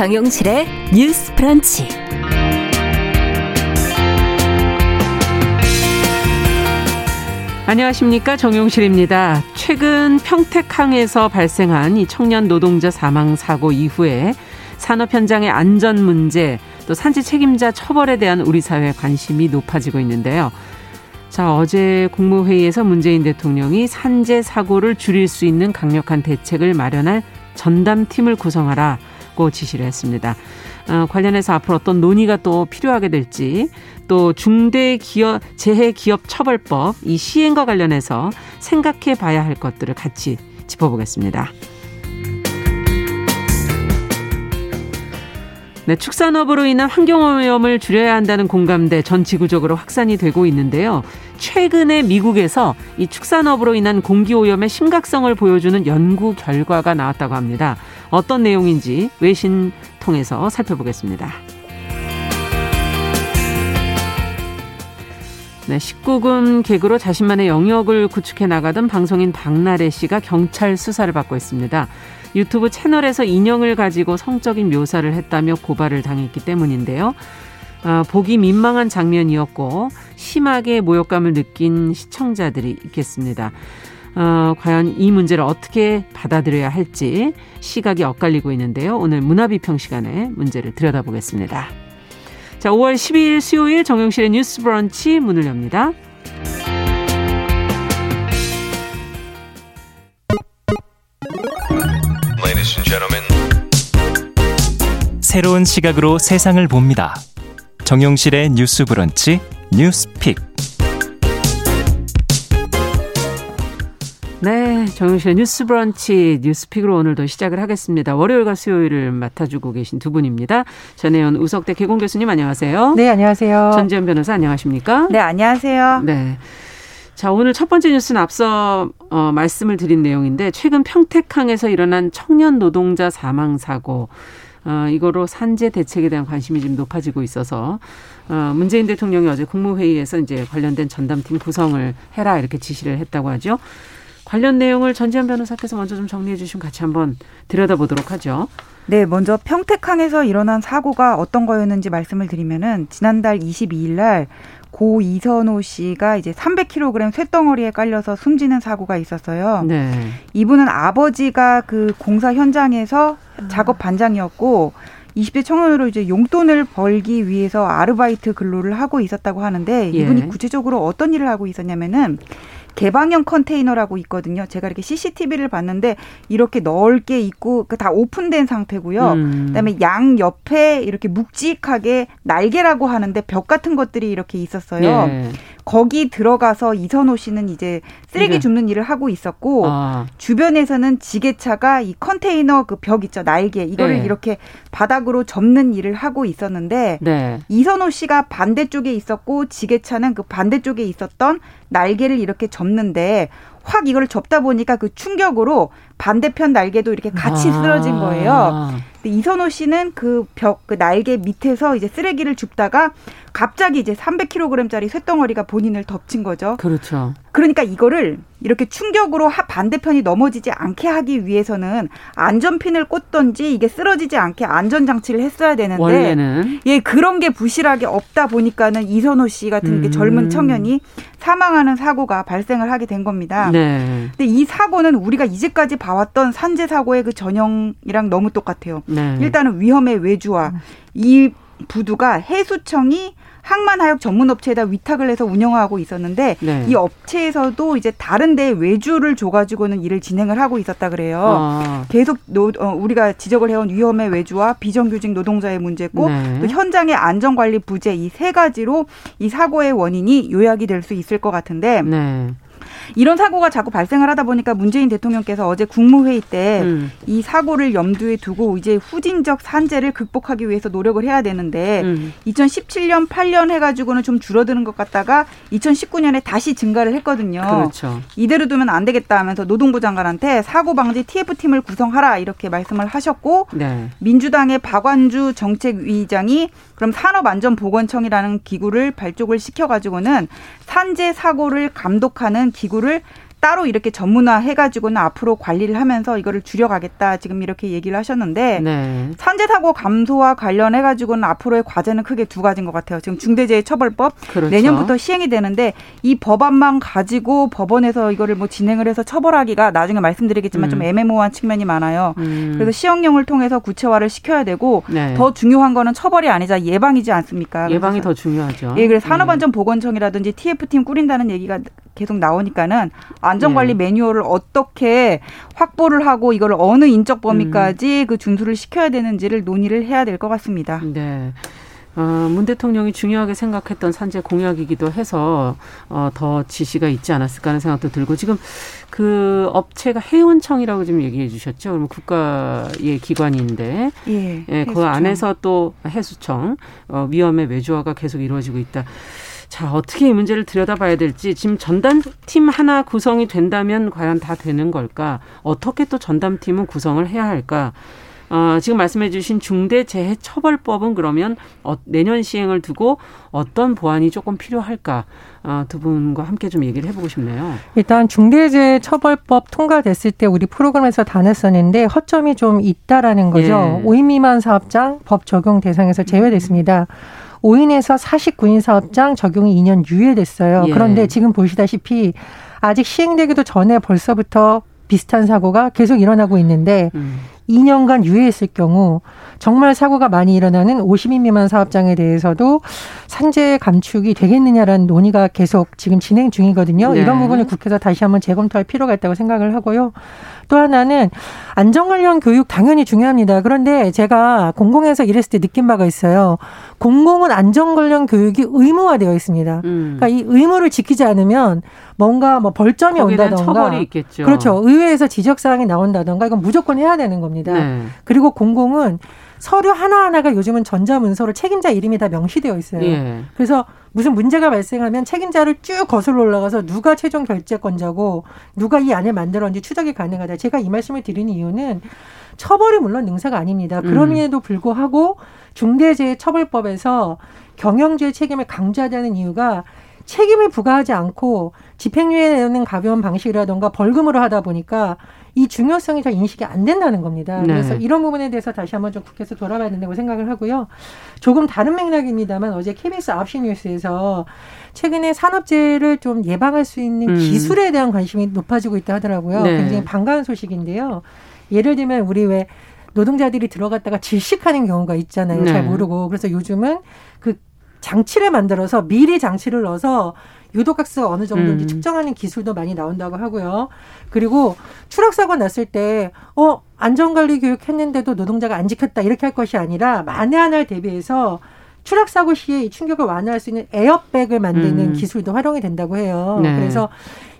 정용실의 뉴스 프런치. 안녕하십니까 정용실입니다. 최근 평택항에서 발생한 이 청년 노동자 사망 사고 이후에 산업 현장의 안전 문제 또 산지 책임자 처벌에 대한 우리 사회의 관심이 높아지고 있는데요. 자, 어제 국무회의에서 문재인 대통령이 산재 사고를 줄일 수 있는 강력한 대책을 마련할 전담팀을 구성하라 고 지시를 했습니다. 어, 관련해서 앞으로 어떤 논의가 또 필요하게 될지 또 중대 기업 재해 기업 처벌법 이 시행과 관련해서 생각해 봐야 할 것들을 같이 짚어보겠습니다. 네, 축산업으로 인한 환경오염을 줄여야 한다는 공감대 전 지구적으로 확산이 되고 있는데요. 최근에 미국에서 이 축산업으로 인한 공기오염의 심각성을 보여주는 연구 결과가 나왔다고 합니다. 어떤 내용인지 외신 통해서 살펴보겠습니다. 네, 19금 개그로 자신만의 영역을 구축해 나가던 방송인 박나래 씨가 경찰 수사를 받고 있습니다. 유튜브 채널에서 인형을 가지고 성적인 묘사를 했다며 고발을 당했기 때문인데요. 아, 보기 민망한 장면이었고 심하게 모욕감을 느낀 시청자들이 있겠습니다. 어, 과연 이 문제를 어떻게 받아들여야 할지 시각이 엇갈리고 있는데요. 오늘 문화비평 시간에 문제를 들여다보겠습니다. 자, 5월 12일 수요일 정용실의 뉴스 브런치 문을 엽니다. 새로운 시각으로 세상을 봅니다. 정용실의 뉴스 브런치 뉴스 픽. 네, 정용실의 뉴스 브런치 뉴스픽으로 오늘도 시작을 하겠습니다. 월요일과 수요일을 맡아주고 계신 두 분입니다. 전혜연 우석대 개공 교수님 안녕하세요. 네, 안녕하세요. 전지현 변호사 안녕하십니까? 네, 안녕하세요. 네. 자, 오늘 첫 번째 뉴스는 앞서 어, 말씀을 드린 내용인데 최근 평택항에서 일어난 청년 노동자 사망 사고 어, 이거로 산재 대책에 대한 관심이 좀 높아지고 있어서 어, 문재인 대통령이 어제 국무회의에서 이제 관련된 전담팀 구성을 해라 이렇게 지시를 했다고 하죠. 관련 내용을 전지현 변호사께서 먼저 좀 정리해 주시면 같이 한번 들여다보도록 하죠. 네, 먼저 평택항에서 일어난 사고가 어떤 거였는지 말씀을 드리면은 지난달 22일 날 고 이선호 씨가 이제 300kg 쇳덩어리에 깔려서 숨지는 사고가 있었어요. 네. 이분은 아버지가 그 공사 현장에서 작업 반장이었고 20대 청년으로 이제 용돈을 벌기 위해서 아르바이트 근로를 하고 있었다고 하는데 이분이 예. 구체적으로 어떤 일을 하고 있었냐면은 개방형 컨테이너라고 있거든요. 제가 이렇게 CCTV를 봤는데 이렇게 넓게 있고 그다 오픈된 상태고요. 음. 그다음에 양 옆에 이렇게 묵직하게 날개라고 하는데 벽 같은 것들이 이렇게 있었어요. 네. 거기 들어가서 이선호 씨는 이제 쓰레기 네. 줍는 일을 하고 있었고 아. 주변에서는 지게차가 이 컨테이너 그 벽 있죠 날개 이거를 네. 이렇게 바닥으로 접는 일을 하고 있었는데 네. 이선호 씨가 반대쪽에 있었고 지게차는 그 반대쪽에 있었던 날개를 이렇게 접는데 확 이걸 접다 보니까 그 충격으로 반대편 날개도 이렇게 같이 아. 쓰러진 거예요. 근데 이선호 씨는 그 벽, 그 날개 밑에서 이제 쓰레기를 줍다가 갑자기 이제 300kg짜리 쇳덩어리가 본인을 덮친 거죠. 그렇죠. 그러니까 이거를 이렇게 충격으로 반대편이 넘어지지 않게 하기 위해서는 안전핀을 꽂던지 이게 쓰러지지 않게 안전장치를 했어야 되는데 원래는 예 그런 게 부실하게 없다 보니까는 이선호 씨 같은 음. 젊은 청년이 사망하는 사고가 발생을 하게 된 겁니다. 네. 근데 이 사고는 우리가 이제까지 봐 왔던 산재 사고의 그 전형이랑 너무 똑같아요. 네. 일단은 위험의 외주화 이 부두가 해수청이 항만 하역 전문 업체에다 위탁을 해서 운영하고 있었는데 네. 이 업체에서도 이제 다른 데 외주를 줘 가지고는 일을 진행을 하고 있었다 그래요. 아. 계속 노, 어, 우리가 지적을 해온 위험의 외주화 비정규직 노동자의 문제고 네. 또 현장의 안전 관리 부재 이 세 가지로 이 사고의 원인이 요약이 될 수 있을 것 같은데 네. 이런 사고가 자꾸 발생을 하다 보니까 문재인 대통령께서 어제 국무회의 때이 음. 사고를 염두에 두고 이제 후진적 산재를 극복하기 위해서 노력을 해야 되는데 음. 2017년 8년 해가지고는 좀 줄어드는 것 같다가 2019년에 다시 증가를 했거든요. 그렇죠. 이대로 두면 안 되겠다 하면서 노동부 장관한테 사고 방지 TF팀을 구성하라 이렇게 말씀을 하셨고 네. 민주당의 박완주 정책위의장이 그럼 산업안전보건청이라는 기구를 발족을 시켜가지고는 산재 사고를 감독하는 기구를 따로 이렇게 전문화 해가지고는 앞으로 관리를 하면서 이거를 줄여가겠다 지금 이렇게 얘기를 하셨는데 네. 산재 사고 감소와 관련해 가지고는 앞으로의 과제는 크게 두 가지인 것 같아요. 지금 중대재해처벌법 그렇죠. 내년부터 시행이 되는데 이 법안만 가지고 법원에서 이거를 뭐 진행을 해서 처벌하기가 나중에 말씀드리겠지만 음. 좀 애매모호한 측면이 많아요. 음. 그래서 시행령을 통해서 구체화를 시켜야 되고 네. 더 중요한 거는 처벌이 아니자 예방이지 않습니까? 예방이 더 중요하죠. 예, 그래서 산업안전보건청이라든지 TF팀 꾸린다는 얘기가 계속 나오니까는 안전관리 네. 매뉴얼을 어떻게 확보를 하고 이걸 어느 인적 범위까지 음. 그 준수를 시켜야 되는지를 논의를 해야 될 것 같습니다. 네. 어, 문 대통령이 중요하게 생각했던 산재 공약이기도 해서 어, 더 지시가 있지 않았을까 하는 생각도 들고 지금 그 업체가 해운청이라고 지금 얘기해 주셨죠. 그러면 국가의 기관인데 예, 예, 그 안에서 또 해수청 어, 위험의 외주화가 계속 이루어지고 있다. 자, 어떻게 이 문제를 들여다봐야 될지 지금 전담팀 하나 구성이 된다면 과연 다 되는 걸까? 어떻게 또 전담팀은 구성을 해야 할까? 어, 지금 말씀해 주신 중대재해처벌법은 그러면 어, 내년 시행을 두고 어떤 보완이 조금 필요할까? 어, 두 분과 함께 좀 얘기를 해보고 싶네요. 일단 중대재해처벌법 통과됐을 때 우리 프로그램에서 다 냈었는데 허점이 좀 있다라는 거죠. 예. 5인 미만 사업장 법 적용 대상에서 제외됐습니다. 음. 5인에서 49인 사업장 적용이 2년 유예됐어요. 예. 그런데 지금 보시다시피 아직 시행되기도 전에 벌써부터 비슷한 사고가 계속 일어나고 있는데 음. 2년간 유예했을 경우 정말 사고가 많이 일어나는 50인 미만 사업장에 대해서도 산재 감축이 되겠느냐라는 논의가 계속 지금 진행 중이거든요. 네. 이런 부분을 국회에서 다시 한번 재검토할 필요가 있다고 생각을 하고요. 또 하나는 안전 관련 교육 당연히 중요합니다. 그런데 제가 공공에서 일했을 때 느낀 바가 있어요. 공공은 안전 관련 교육이 의무화되어 있습니다. 음. 그러니까 이 의무를 지키지 않으면 뭔가 뭐 벌점이 온다던가 처벌이 있겠죠. 그렇죠. 의회에서 지적 사항이 나온다던가 이건 무조건 해야 되는 겁니다. 네. 그리고 공공은 서류 하나하나가 요즘은 전자문서로 책임자 이름이 다 명시되어 있어요. 예. 그래서 무슨 문제가 발생하면 책임자를 쭉 거슬러 올라가서 누가 최종 결재권자고 누가 이 안을 만들었는지 추적이 가능하다. 제가 이 말씀을 드리는 이유는 처벌이 물론 능사가 아닙니다. 그럼에도 음. 불구하고 중대재해처벌법에서 경영주의 책임을 강조하자는 이유가 책임을 부과하지 않고 집행유예는 가벼운 방식이라던가 벌금으로 하다 보니까 이 중요성이 잘 인식이 안 된다는 겁니다. 네. 그래서 이런 부분에 대해서 다시 한번 좀 국회에서 돌아봐야 된다고 생각을 하고요. 조금 다른 맥락입니다만 어제 KBS 9시 뉴스에서 최근에 산업재해를 좀 예방할 수 있는 음. 기술에 대한 관심이 높아지고 있다 하더라고요. 네. 굉장히 반가운 소식인데요. 예를 들면 우리 왜 노동자들이 들어갔다가 질식하는 경우가 있잖아요. 네. 잘 모르고. 그래서 요즘은 그 장치를 만들어서 미리 장치를 넣어서 유독각수가 어느 정도인지 음. 측정하는 기술도 많이 나온다고 하고요. 그리고 추락 사고 났을 때 어, 안전관리 교육 했는데도 노동자가 안 지켰다 이렇게 할 것이 아니라 만에 하나를 대비해서 추락 사고 시에 이 충격을 완화할 수 있는 에어백을 만드는 음. 기술도 활용이 된다고 해요. 네. 그래서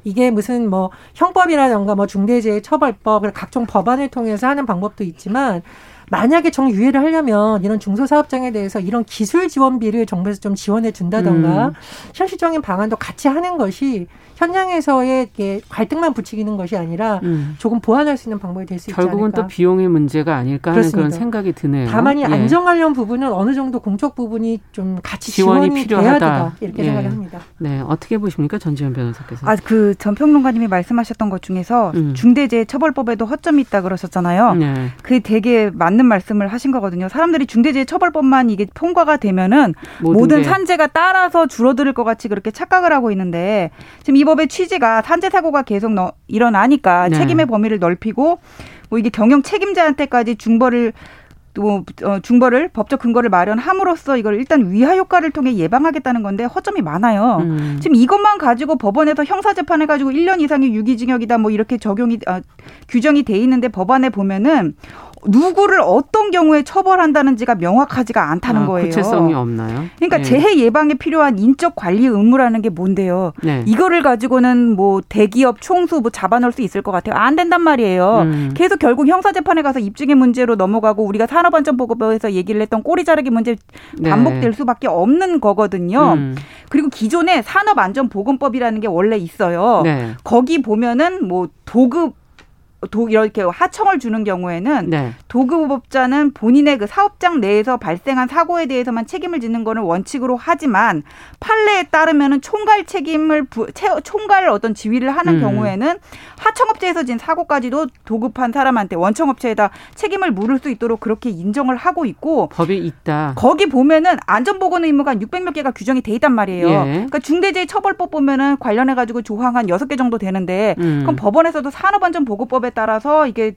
이게 무슨 뭐 형법이라던가 뭐 중대재해처벌법 각종 법안을 통해서 하는 방법도 있지만 만약에 정유예를 하려면 이런 중소사업장에 대해서 이런 기술 지원비를 정부에서 좀 지원해 준다던가 음. 현실적인 방안도 같이 하는 것이 현장에서의 갈등만 부추기는 것이 아니라 음. 조금 보완할 수 있는 방법이 될 수 있지 결국은 않을까. 또 비용의 문제가 아닐까 하는 그렇습니다. 그런 생각이 드네요. 다만 이 예. 안전 관련 부분은 어느 정도 공적 부분이 좀 같이 지원이, 지원이 필요하다 이렇게 예. 생각을 합니다. 네, 어떻게 보십니까 전지현 변호사께서? 아, 그 전평론가님이 말씀하셨던 것 중에서 음. 중대재해처벌법에도 허점이 있다 그러셨잖아요. 네. 그게 되게 맞는 말씀을 하신 거거든요. 사람들이 중대재해처벌법만 이게 통과가 되면은 모든 산재가 따라서 줄어들 것 같이 그렇게 착각을 하고 있는데 지금 이 법의 취지가 산재 사고가 계속 너, 일어나니까 네. 책임의 범위를 넓히고 뭐 이게 경영 책임자한테까지 중벌을 또 어, 중벌을 법적 근거를 마련함으로써 이걸 일단 위하 효과를 통해 예방하겠다는 건데 허점이 많아요. 음. 지금 이것만 가지고 법원에서 형사 재판해 가지고 1년 이상의 유기징역이다 뭐 이렇게 적용이 어, 규정이 돼 있는데 법안에 보면은 누구를 어떤 경우에 처벌한다는지가 명확하지가 않다는 아, 거예요. 구체성이 없나요? 그러니까 네. 재해 예방에 필요한 인적 관리 의무라는 게 뭔데요? 네. 이거를 가지고는 뭐 대기업 총수 뭐 잡아놓을 수 있을 것 같아요. 안 된단 말이에요. 음. 계속 결국 형사 재판에 가서 입증의 문제로 넘어가고 우리가 산업안전보고에서 얘기를 했던 꼬리 자르기 문제 네. 반복될 네. 수밖에 없는 거거든요. 음. 그리고 기존에 산업안전보건법이라는 게 원래 있어요. 네. 거기 보면은 뭐 도급 도, 이렇게 하청을 주는 경우에는 네. 도급업자는 본인의 그 사업장 내에서 발생한 사고에 대해서만 책임을 지는 거는 원칙으로 하지만 판례에 따르면은 총괄 책임을 부, 총괄 어떤 지휘를 하는 음. 경우에는 하청업체에서 진 사고까지도 도급한 사람한테 원청업체에다 책임을 물을 수 있도록 그렇게 인정을 하고 있고 법이 있다. 거기 보면은 안전보건 의무가 600몇 개가 규정이 돼 있단 말이에요. 예. 그러니까 중대재해처벌법 보면은 관련해 가지고 조항 한 6개 정도 되는데 음. 그럼 법원에서도 산업안전보고법에 따라서 이게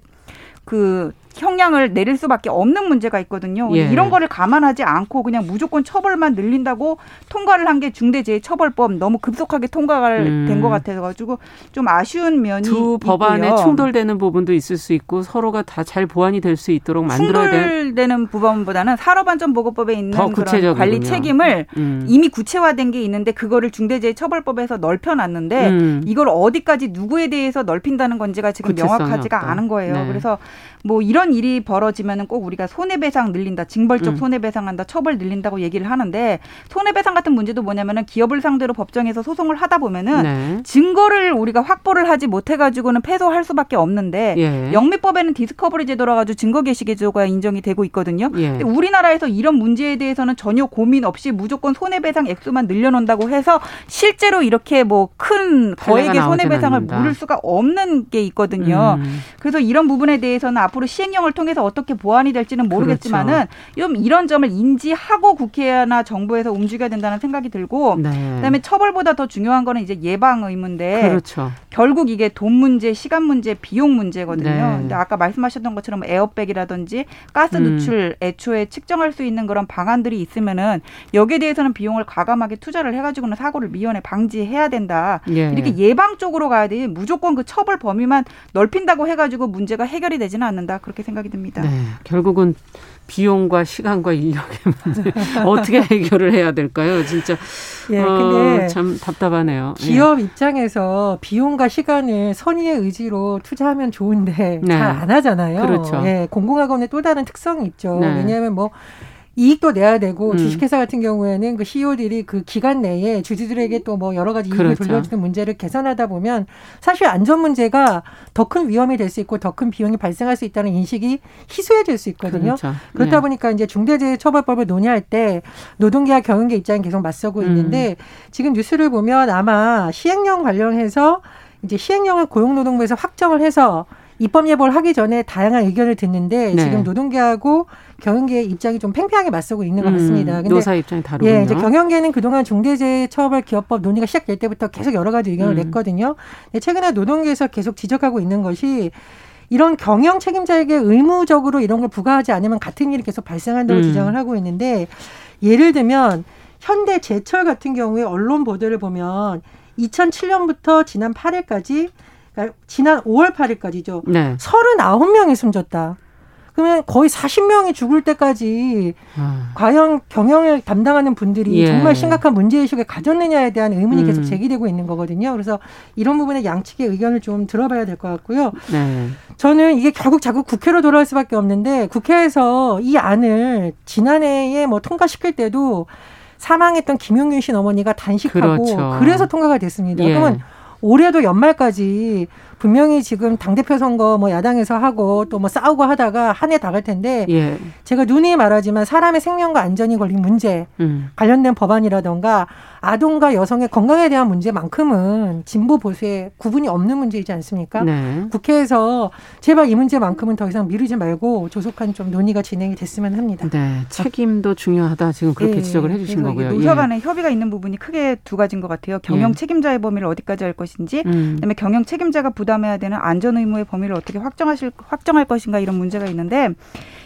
그 형량을 내릴 수밖에 없는 문제가 있거든요. 예. 이런 거를 감안하지 않고 그냥 무조건 처벌만 늘린다고 통과를 한 게 중대재해처벌법 너무 급속하게 통과가 음. 된것 같아가지고 좀 아쉬운 면이 두 법안에 있고요. 충돌되는 부분도 있을 수 있고 서로가 다 잘 보완이 될 수 있도록 만들어야 될 충돌되는 부분보다는 산업안전보고법에 있는 그런 관리 책임을 음. 이미 구체화된 게 있는데 그거를 중대재해처벌법에서 넓혀놨는데 음. 이걸 어디까지 누구에 대해서 넓힌다는 건지가 지금 명확하지가 없다. 않은 거예요. 네. 그래서 뭐 이런 일이 벌어지면은 꼭 우리가 손해배상 늘린다, 징벌적 음. 손해배상한다, 처벌 늘린다고 얘기를 하는데 손해배상 같은 문제도 뭐냐면은 기업을 상대로 법정에서 소송을 하다 보면은 네. 증거를 우리가 확보를 하지 못해 가지고는 패소할 수밖에 없는데 예. 영미법에는 디스커버리 제도라 가지고 증거 개시 제도가 인정이 되고 있거든요. 예. 우리나라에서 이런 문제에 대해서는 전혀 고민 없이 무조건 손해배상 액수만 늘려놓는다고 해서 실제로 이렇게 뭐 큰 거액의 손해배상을 않는다. 물을 수가 없는 게 있거든요. 음. 그래서 이런 부분에 대해서는 앞 으로 시행령을 통해서 어떻게 보완이 될지는 모르겠지만은 그렇죠. 좀 이런 점을 인지하고 국회나 정부에서 움직여야 된다는 생각이 들고 네. 그다음에 처벌보다 더 중요한 거는 이제 예방 의무인데 그렇죠. 결국 이게 돈 문제, 시간 문제, 비용 문제거든요. 네. 근데 아까 말씀하셨던 것처럼 에어백이라든지 가스 음. 누출 음. 애초에 측정할 수 있는 그런 방안들이 있으면은 여기에 대해서는 비용을 과감하게 투자를 해가지고는 사고를 미연에 방지해야 된다. 예. 이렇게 예방 쪽으로 가야 돼. 무조건 그 처벌 범위만 넓힌다고 해가지고 문제가 해결이 되지는 않는. 않는다 그렇게 생각이 듭니다. 네, 결국은 비용과 시간과 인력의 문제 어떻게 해결을 해야 될까요? 진짜 예, 근데 어, 참 답답하네요. 예. 기업 예. 입장에서 비용과 시간을 선의의 의지로 투자하면 좋은데 네. 잘안 하잖아요. 그렇죠. 예, 공공학원의 또 다른 특성이 있죠. 네. 왜냐하면 뭐 이익도 내야 되고 음. 주식회사 같은 경우에는 그 CEO들이 그 기간 내에 주주들에게 또 뭐 여러 가지 이익을 그렇죠. 돌려주는 문제를 개선하다 보면 사실 안전 문제가 더 큰 위험이 될 수 있고 더 큰 비용이 발생할 수 있다는 인식이 희소해질 수 있거든요. 그렇죠. 그렇다 네. 보니까 이제 중대재해처벌법을 논의할 때 노동계와 경영계 입장이 계속 맞서고 음. 있는데 지금 뉴스를 보면 아마 시행령 관련해서 이제 시행령을 고용노동부에서 확정을 해서 입법 예보를 하기 전에 다양한 의견을 듣는데 네. 지금 노동계하고 경영계의 입장이 좀 팽팽하게 맞서고 있는 것 음, 같습니다. 근데 노사 입장이 다르군요. 예, 이제 경영계는 그동안 중대재해 처벌 기업법 논의가 시작될 때부터 계속 여러 가지 의견을 음. 냈거든요. 근데 최근에 노동계에서 계속 지적하고 있는 것이 이런 경영 책임자에게 의무적으로 이런 걸 부과하지 않으면 같은 일이 계속 발생한다고 음. 주장을 하고 있는데 예를 들면 현대 제철 같은 경우에 언론 보도를 보면 2007년부터 지난 8일까지 그러니까 지난 5월 8일까지죠. 네. 39명이 숨졌다. 그러면 거의 40명이 죽을 때까지 아. 과연 경영을 담당하는 분들이 예. 정말 심각한 문제의식을 가졌느냐에 대한 의문이 음. 계속 제기되고 있는 거거든요. 그래서 이런 부분에 양측의 의견을 좀 들어봐야 될 것 같고요. 네. 저는 이게 결국 자꾸 국회로 돌아올 수밖에 없는데 국회에서 이 안을 지난해에 뭐 통과시킬 때도 사망했던 김용균 씨 어머니가 단식하고 그렇죠. 그래서 통과가 됐습니다. 예. 그러면 올해도 연말까지 분명히 지금 당대표 선거 뭐 야당에서 하고 또 뭐 싸우고 하다가 한 해 다 갈 텐데 예. 제가 눈이 말하지만 사람의 생명과 안전이 걸린 문제 음. 관련된 법안이라던가 아동과 여성의 건강에 대한 문제만큼은 진보 보수에 구분이 없는 문제이지 않습니까? 네. 국회에서 제발 이 문제만큼은 더 이상 미루지 말고 조속한 좀 논의가 진행이 됐으면 합니다. 네, 책임도 중요하다 지금 그렇게 네. 지적을 해주신 거고요. 노사 간의 예. 협의가 있는 부분이 크게 두 가지인 것 같아요. 경영 예. 책임자의 범위를 어디까지 할 것인지, 음. 그다음에 경영 책임자가 부담해야 되는 안전 의무의 범위를 어떻게 확정하실 확정할 것인가 이런 문제가 있는데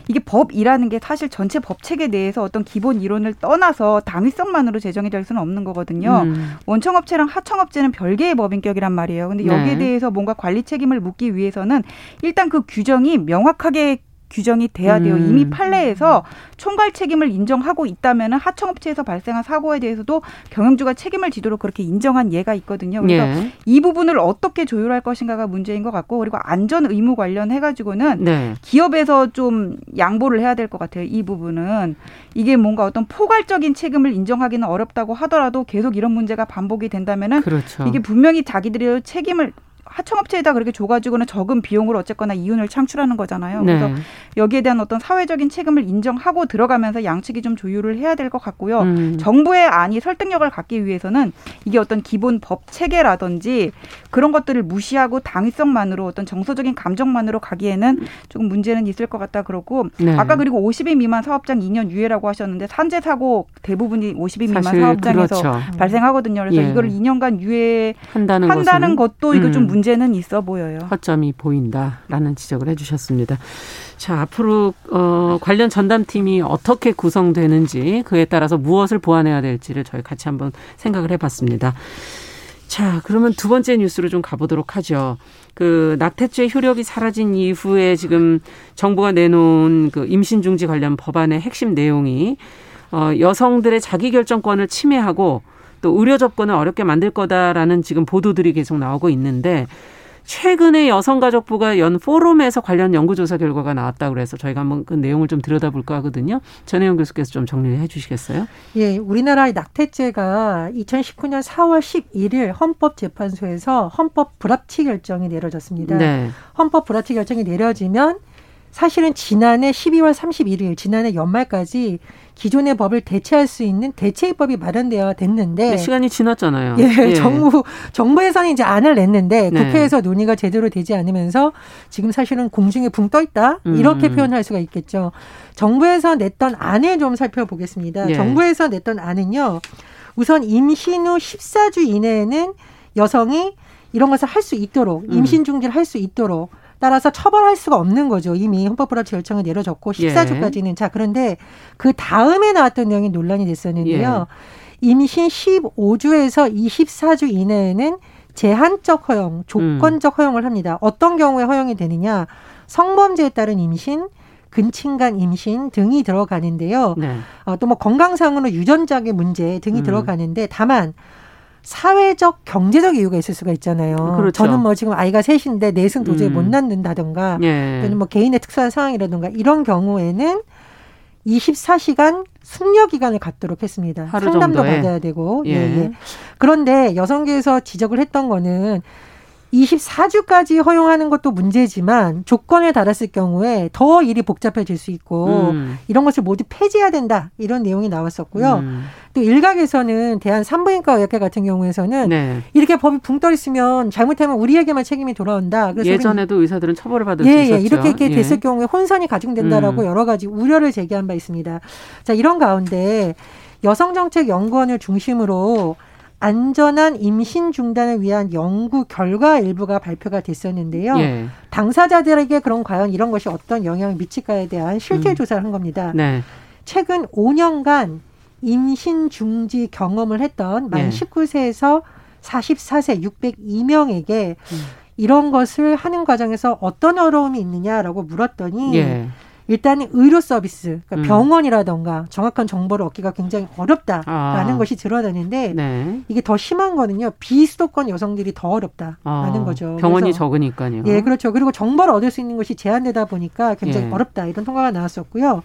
이게 법이라는 게 사실 전체 법 체계 내에서 어떤 기본 이론을 떠나서 당위성만으로 제정이 될 수는 없는 거거든요. 음. 원청업체랑 하청업체는 별개의 법인격이란 말이에요. 근데 여기에 네. 대해서 뭔가 관리 책임을 묻기 위해서는 일단 그 규정이 명확하게 규정이 돼야 돼요. 음. 이미 판례에서 총괄 책임을 인정하고 있다면 하청업체에서 발생한 사고에 대해서도 경영주가 책임을 지도록 그렇게 인정한 예가 있거든요. 그래서 예. 이 부분을 어떻게 조율할 것인가가 문제인 것 같고 그리고 안전 의무 관련해 가지고는 네. 기업에서 좀 양보를 해야 될 것 같아요. 이 부분은 이게 뭔가 어떤 포괄적인 책임을 인정하기는 어렵다고 하더라도 계속 이런 문제가 반복이 된다면은 그렇죠. 이게 분명히 자기들의 책임을 하청업체에다 그렇게 줘가지고는 적은 비용으로 어쨌거나 이윤을 창출하는 거잖아요. 그래서 네. 여기에 대한 어떤 사회적인 책임을 인정하고 들어가면서 양측이 좀 조율을 해야 될 것 같고요. 음. 정부의 안이 설득력을 갖기 위해서는 이게 어떤 기본 법 체계라든지 그런 것들을 무시하고 당위성만으로 어떤 정서적인 감정만으로 가기에는 조금 문제는 있을 것 같다 그러고 네. 아까 그리고 50인 미만 사업장 2년 유예라고 하셨는데 산재 사고 대부분이 50인 미만 사업장에서 그렇죠. 발생하거든요. 그래서 예. 이걸 2년간 유예 한다는, 한다는 것도 이거 좀 음. 문제는 있어 보여요. 허점이 보인다라는 지적을 해주셨습니다. 자 앞으로 어, 관련 전담팀이 어떻게 구성되는지 그에 따라서 무엇을 보완해야 될지를 저희 같이 한번 생각을 해봤습니다. 자, 그러면 두 번째 뉴스로 좀 가보도록 하죠. 그 낙태죄 효력이 사라진 이후에 지금 정부가 내놓은 그 임신 중지 관련 법안의 핵심 내용이 어 여성들의 자기 결정권을 침해하고 또 의료 접근을 어렵게 만들 거다라는 지금 보도들이 계속 나오고 있는데 최근에 여성가족부가 연 포럼에서 관련 연구조사 결과가 나왔다고 그래서 저희가 한번 그 내용을 좀 들여다볼까 하거든요. 전혜영 교수께서 좀 정리를 해 주시겠어요? 예, 우리나라의 낙태죄가 2019년 4월 11일 헌법재판소에서 헌법 불합치 결정이 내려졌습니다. 네. 헌법 불합치 결정이 내려지면 사실은 지난해 12월 31일 지난해 연말까지 기존의 법을 대체할 수 있는 대체입법이 마련되어 됐는데 네, 시간이 지났잖아요. 예, 예, 정부 정부에서는 이제 안을 냈는데 네. 국회에서 논의가 제대로 되지 않으면서 지금 사실은 공중에 붕 떠 있다 이렇게 음. 표현할 수가 있겠죠. 정부에서 냈던 안을 좀 살펴보겠습니다. 예. 정부에서 냈던 안은요. 우선 임신 후 14주 이내에는 여성이 이런 것을 할 수 있도록 음. 임신 중지를 할 수 있도록 따라서 처벌할 수가 없는 거죠. 이미 헌법 불합치 결정을 내려졌고 14주까지는. 예. 자, 그런데 그 다음에 나왔던 내용이 논란이 됐었는데요. 예. 임신 15주에서 24주 이내에는 제한적 허용, 조건적 음. 허용을 합니다. 어떤 경우에 허용이 되느냐? 성범죄에 따른 임신, 근친간 임신 등이 들어가는데요. 네. 어, 또뭐 건강상으로 유전자의 문제 등이 음. 들어가는데 다만 사회적 경제적 이유가 있을 수가 있잖아요. 그렇죠. 저는 뭐 지금 아이가 셋인데 넷은 도저히 음. 못 낳는다든가 예. 또는 뭐 개인의 특수한 상황이라든가 이런 경우에는 24시간 숙려 기간을 갖도록 했습니다. 상담도 정도에. 받아야 되고. 예. 예, 예. 그런데 여성계에서 지적을 했던 거는 24주까지 허용하는 것도 문제지만 조건에 달았을 경우에 더 일이 복잡해질 수 있고 음. 이런 것을 모두 폐지해야 된다 이런 내용이 나왔었고요. 음. 또 일각에서는 대한 산부인과 의학회 같은 경우에서는 네. 이렇게 법이 붕떠 있으면 잘못하면 우리에게만 책임이 돌아온다. 그래서 예전에도 의사들은 처벌을 받을 예, 수 예, 있었죠. 예, 이렇게 이렇게 됐을 예. 경우에 혼선이 가중된다라고 음. 여러 가지 우려를 제기한 바 있습니다. 자 이런 가운데 여성정책연구원을 중심으로 안전한 임신 중단을 위한 연구 결과 일부가 발표가 됐었는데요. 예. 당사자들에게 그럼 과연 이런 것이 어떤 영향을 미칠까에 대한 실태 음. 조사를 한 겁니다. 네. 최근 5년간 임신 중지 경험을 했던 만 예. 19세에서 44세 602명에게 음. 이런 것을 하는 과정에서 어떤 어려움이 있느냐라고 물었더니 예. 일단은 의료 서비스, 그러니까 음. 병원이라던가 정확한 정보를 얻기가 굉장히 어렵다라는 아. 것이 드러나는데 네. 이게 더 심한 거는요 비수도권 여성들이 더 어렵다라는 아. 거죠. 병원이 적으니까요. 예, 그렇죠. 그리고 정보를 얻을 수 있는 것이 제한되다 보니까 굉장히 예. 어렵다 이런 통과가 나왔었고요.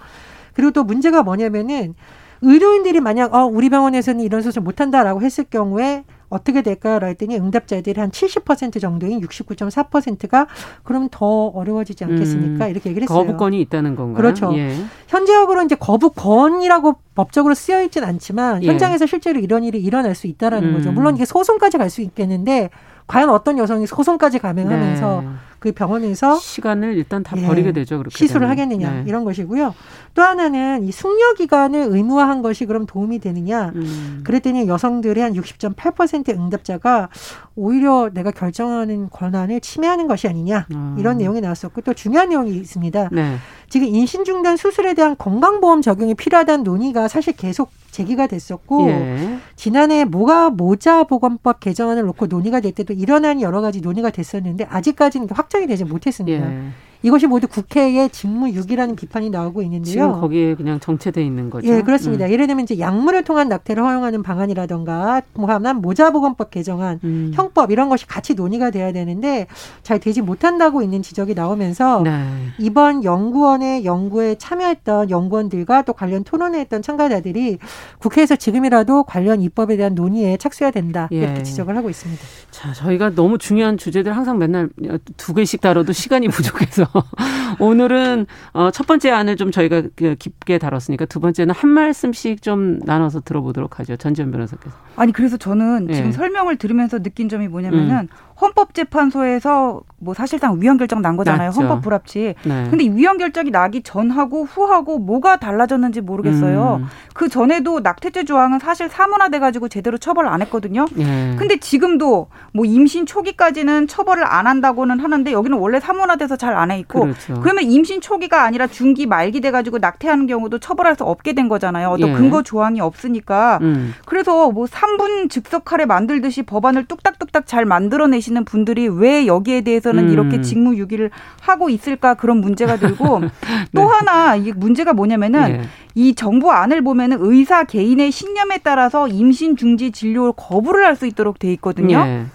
그리고 또 문제가 뭐냐면은 의료인들이 만약 어 우리 병원에서는 이런 수술 못 한다라고 했을 경우에 어떻게 될까요? 했더니 응답자들이 한 70% 정도인 69.4%가 그럼 더 어려워지지 않겠습니까? 음, 이렇게 얘기를 했어요. 거부권이 있다는 건가요? 그렇죠. 예. 현재적으로 이제 거부권이라고 법적으로 쓰여 있진 않지만 예. 현장에서 실제로 이런 일이 일어날 수 있다라는 음. 거죠. 물론 이게 소송까지 갈 수 있겠는데 과연 어떤 여성이 소송까지 가맹하면서 네. 그 병원에서 시간을 일단 다 예, 버리게 되죠. 그렇게 시술을 되면. 하겠느냐 네. 이런 것이고요. 또 하나는 이 숙려 기간을 의무화한 것이 그럼 도움이 되느냐? 음. 그랬더니 여성들의 한 60.8% 응답자가 오히려 내가 결정하는 권한을 침해하는 것이 아니냐 음. 이런 내용이 나왔었고 또 중요한 내용이 있습니다. 네. 지금 임신 중단 수술에 대한 건강보험 적용이 필요하다는 논의가 사실 계속 제기가 됐었고 예. 지난해 모가 모자 보건법 개정안을 놓고 논의가 될 때도 일어난 여러 가지 논의가 됐었는데 아직까지는 확정이 되지 못했습니다. 예. 이것이 모두 국회의 직무유기라는 비판이 나오고 있는데요. 지금 거기에 그냥 정체돼 있는 거죠. 예, 그렇습니다. 음. 예를 들면 이제 약물을 통한 낙태를 허용하는 방안이라던가 포함한 모자보건법 개정안, 음. 형법 이런 것이 같이 논의가 돼야 되는데 잘 되지 못한다고 있는 지적이 나오면서 네. 이번 연구원의 연구에 참여했던 연구원들과 또 관련 토론회 했던 참가자들이 국회에서 지금이라도 관련 입법에 대한 논의에 착수해야 된다 이렇게 예. 지적을 하고 있습니다. 자, 저희가 너무 중요한 주제들 항상 맨날 두 개씩 다뤄도 시간이 부족해서 오늘은 어, 첫 번째 안을 좀 저희가 그 깊게 다뤘으니까 두 번째는 한 말씀씩 좀 나눠서 들어보도록 하죠. 전지현 변호사께서. 아니 그래서 저는 지금 예. 설명을 들으면서 느낀 점이 뭐냐면은 음. 헌법재판소에서 뭐 사실상 위헌 결정 난 거잖아요. 났죠. 헌법 불합치. 네. 근데 위헌 결정이 나기 전하고 후하고 뭐가 달라졌는지 모르겠어요. 음. 그 전에도 낙태죄 조항은 사실 사문화돼 가지고 제대로 처벌 안 했거든요. 네. 근데 지금도 뭐 임신 초기까지는 처벌을 안 한다고는 하는데 여기는 원래 사문화돼서 잘 안 해 있고 그렇죠. 그러면 임신 초기가 아니라 중기 말기 돼 가지고 낙태하는 경우도 처벌할 수 없게 된 거잖아요. 어떤 예. 근거 조항이 없으니까. 음. 그래서 뭐 3분 즉석하래 만들듯이 법안을 뚝딱뚝딱 잘 만들어내 시 하시는 분들이 왜 여기에 대해서는 음. 이렇게 직무유기를 하고 있을까 그런 문제가 들고 네. 또 하나 이 문제가 뭐냐면은 네. 이 정부 안을 보면은 의사 개인의 신념에 따라서 임신 중지 진료 거부를 할 수 있도록 돼 있거든요. 네.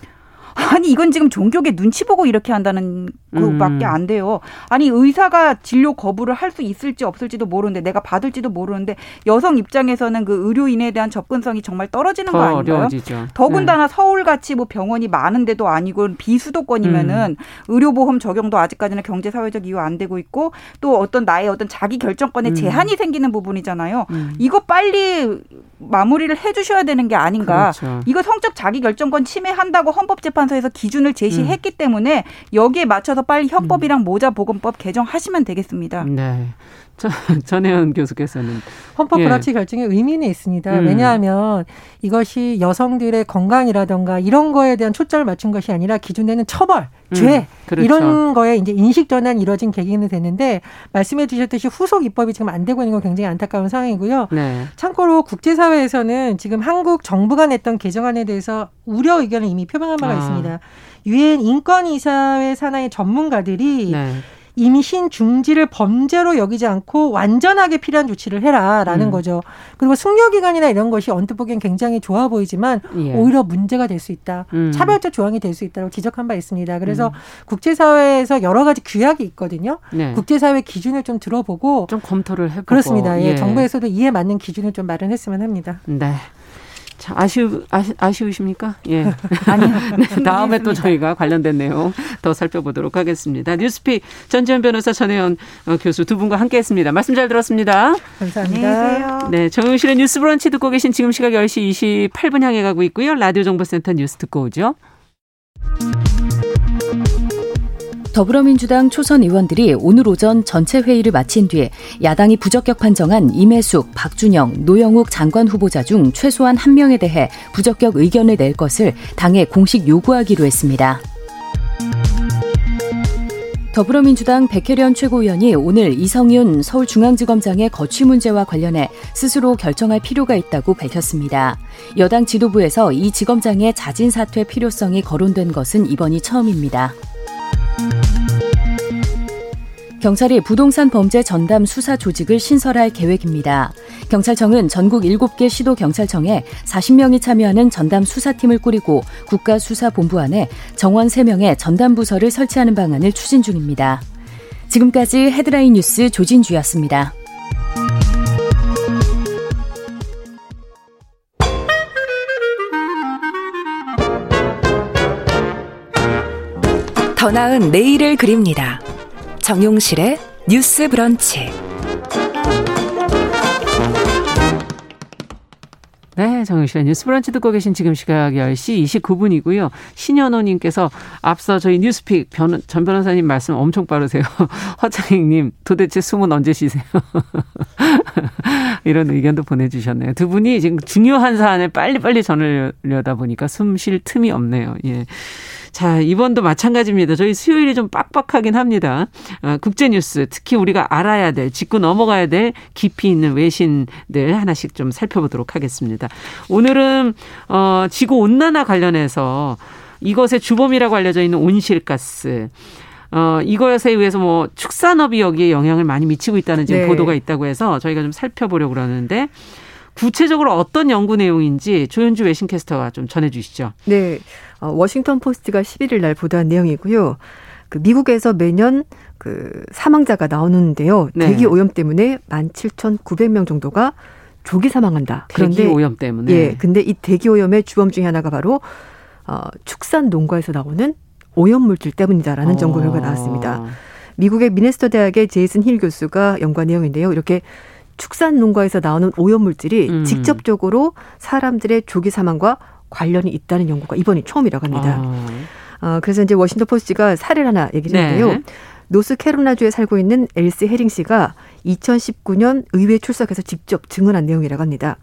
아니 이건 지금 종교계 눈치 보고 이렇게 한다는 그밖에 음. 안 돼요. 아니 의사가 진료 거부를 할 수 있을지 없을지도 모르는데 내가 받을지도 모르는데 여성 입장에서는 그 의료인에 대한 접근성이 정말 떨어지는 거 아닌가요? 어려워지죠. 더군다나 네. 서울 같이 뭐 병원이 많은데도 아니고 비수도권이면은 음. 의료보험 적용도 아직까지는 경제 사회적 이유 안 되고 있고 또 어떤 나의 어떤 자기 결정권에 음. 제한이 생기는 부분이잖아요. 음. 이거 빨리 마무리를 해주셔야 되는 게 아닌가. 그렇죠. 이거 성적 자기 결정권 침해한다고 헌법재판소에서 기준을 제시했기 음. 때문에 여기에 맞춰 서 빨리 형법이랑 음. 모자 보건법 개정하시면 되겠습니다. 네. 전혜연 교수께서는 헌법 불합치 예. 결정에 의미는 있습니다. 음. 왜냐하면 이것이 여성들의 건강이라던가 이런 거에 대한 초점을 맞춘 것이 아니라 기준되는 처벌, 음. 죄 그렇죠. 이런 거에 이제 인식 전환이 이루어진 계기는 되는데 말씀해 주셨듯이 후속 입법이 지금 안 되고 있는 건 굉장히 안타까운 상황이고요. 네. 참고로 국제사회에서는 지금 한국 정부가 냈던 개정안에 대해서 우려 의견을 이미 표명한 바가 아. 있습니다. 유엔 인권이사회 산하의 전문가들이 네. 임신 중지를 범죄로 여기지 않고 완전하게 필요한 조치를 해라라는 음. 거죠. 그리고 숙려 기간이나 이런 것이 언뜻 보기엔 굉장히 좋아 보이지만 예. 오히려 문제가 될 수 있다. 음. 차별적 조항이 될 수 있다고 지적한 바 있습니다. 그래서 음. 국제사회에서 여러 가지 규약이 있거든요. 네. 국제사회 기준을 좀 들어보고 좀 검토를 해보고 그렇습니다. 예. 예. 정부에서도 이에 맞는 기준을 좀 마련했으면 합니다. 네. 자, 아쉬우, 아쉬, 아쉬우십니까? 예. 아니요. 네, 다음에 또 저희가 관련된 내용 더 살펴보도록 하겠습니다. 뉴스픽 전지현 변호사 전혜연 어, 교수 두 분과 함께 했습니다. 말씀 잘 들었습니다. 감사합니다. 네, 정용실의 뉴스 브런치 듣고 계신 지금 시각 10시 28분 향해 가고 있고요. 라디오 정보센터 뉴스 듣고 오죠. 더불어민주당 초선 의원들이 오늘 오전 전체 회의를 마친 뒤에 야당이 부적격 판정한 임혜숙, 박준영, 노형욱 장관 후보자 중 최소한 한 명에 대해 부적격 의견을 낼 것을 당에 공식 요구하기로 했습니다. 더불어민주당 백혜련 최고위원이 오늘 이성윤 서울중앙지검장의 거취 문제와 관련해 스스로 결정할 필요가 있다고 밝혔습니다. 여당 지도부에서 이 지검장의 자진 사퇴 필요성이 거론된 것은 이번이 처음입니다. 경찰이 부동산 범죄 전담 수사 조직을 신설할 계획입니다. 경찰청은 전국 7개 시도 경찰청에 40명이 참여하는 전담 수사팀을 꾸리고 국가수사본부 안에 정원 3명의 전담 부서를 설치하는 방안을 추진 중입니다. 지금까지 헤드라인 뉴스 조진주였습니다. 더 나은 내일을 그립니다. 정용실의 뉴스 브런치. 네, 정용실의 뉴스 브런치 듣고 계신 지금 시각 10시 29분이고요. 신현호님께서 앞서 저희 뉴스픽 변, 전 변호사님 말씀 엄청 빠르세요. 허창익님, 도대체 숨은 언제 쉬세요? 이런 의견도 보내주셨네요. 두 분이 지금 중요한 사안에 빨리빨리 전하려다 보니까 숨 쉴 틈이 없네요. 예. 자, 이번도 마찬가지입니다. 저희 수요일이 좀 빡빡하긴 합니다. 어, 국제뉴스, 특히 우리가 알아야 될, 짚고 넘어가야 될 깊이 있는 외신들 하나씩 좀 살펴보도록 하겠습니다. 오늘은, 어, 지구 온난화 관련해서 이것의 주범이라고 알려져 있는 온실가스. 어, 이것에 의해서 뭐 축산업이 여기에 영향을 많이 미치고 있다는 지금 네. 보도가 있다고 해서 저희가 좀 살펴보려고 그러는데 구체적으로 어떤 연구 내용인지 조현주 외신캐스터가 좀 전해 주시죠. 네. 어, 워싱턴 포스트가 11일 날 보도한 내용이고요. 그 미국에서 매년 그 사망자가 나오는데요. 네. 대기 오염 때문에 17,900명 정도가 조기 사망한다. 그런데 대기 오염 때문에. 예. 근데 이 대기 오염의 주범 중에 하나가 바로 어, 축산 농가에서 나오는 오염 물질 때문이다라는 어. 연구 결과가 나왔습니다. 미국의 미네소타 대학의 제이슨 힐 교수가 연구한 내용인데요. 이렇게 축산 농가에서 나오는 오염 물질이 음. 직접적으로 사람들의 조기 사망과 관련이 있다는 연구가 이번이 처음이라고 합니다. 어. 어, 그래서 이제 워싱턴 포스트가 사례를 하나 얘기를 했는데요. 네. 노스캐롤라주에 살고 있는 엘시 헤링 씨가 2019년 의회 출석해서 직접 증언한 내용이라고 합니다.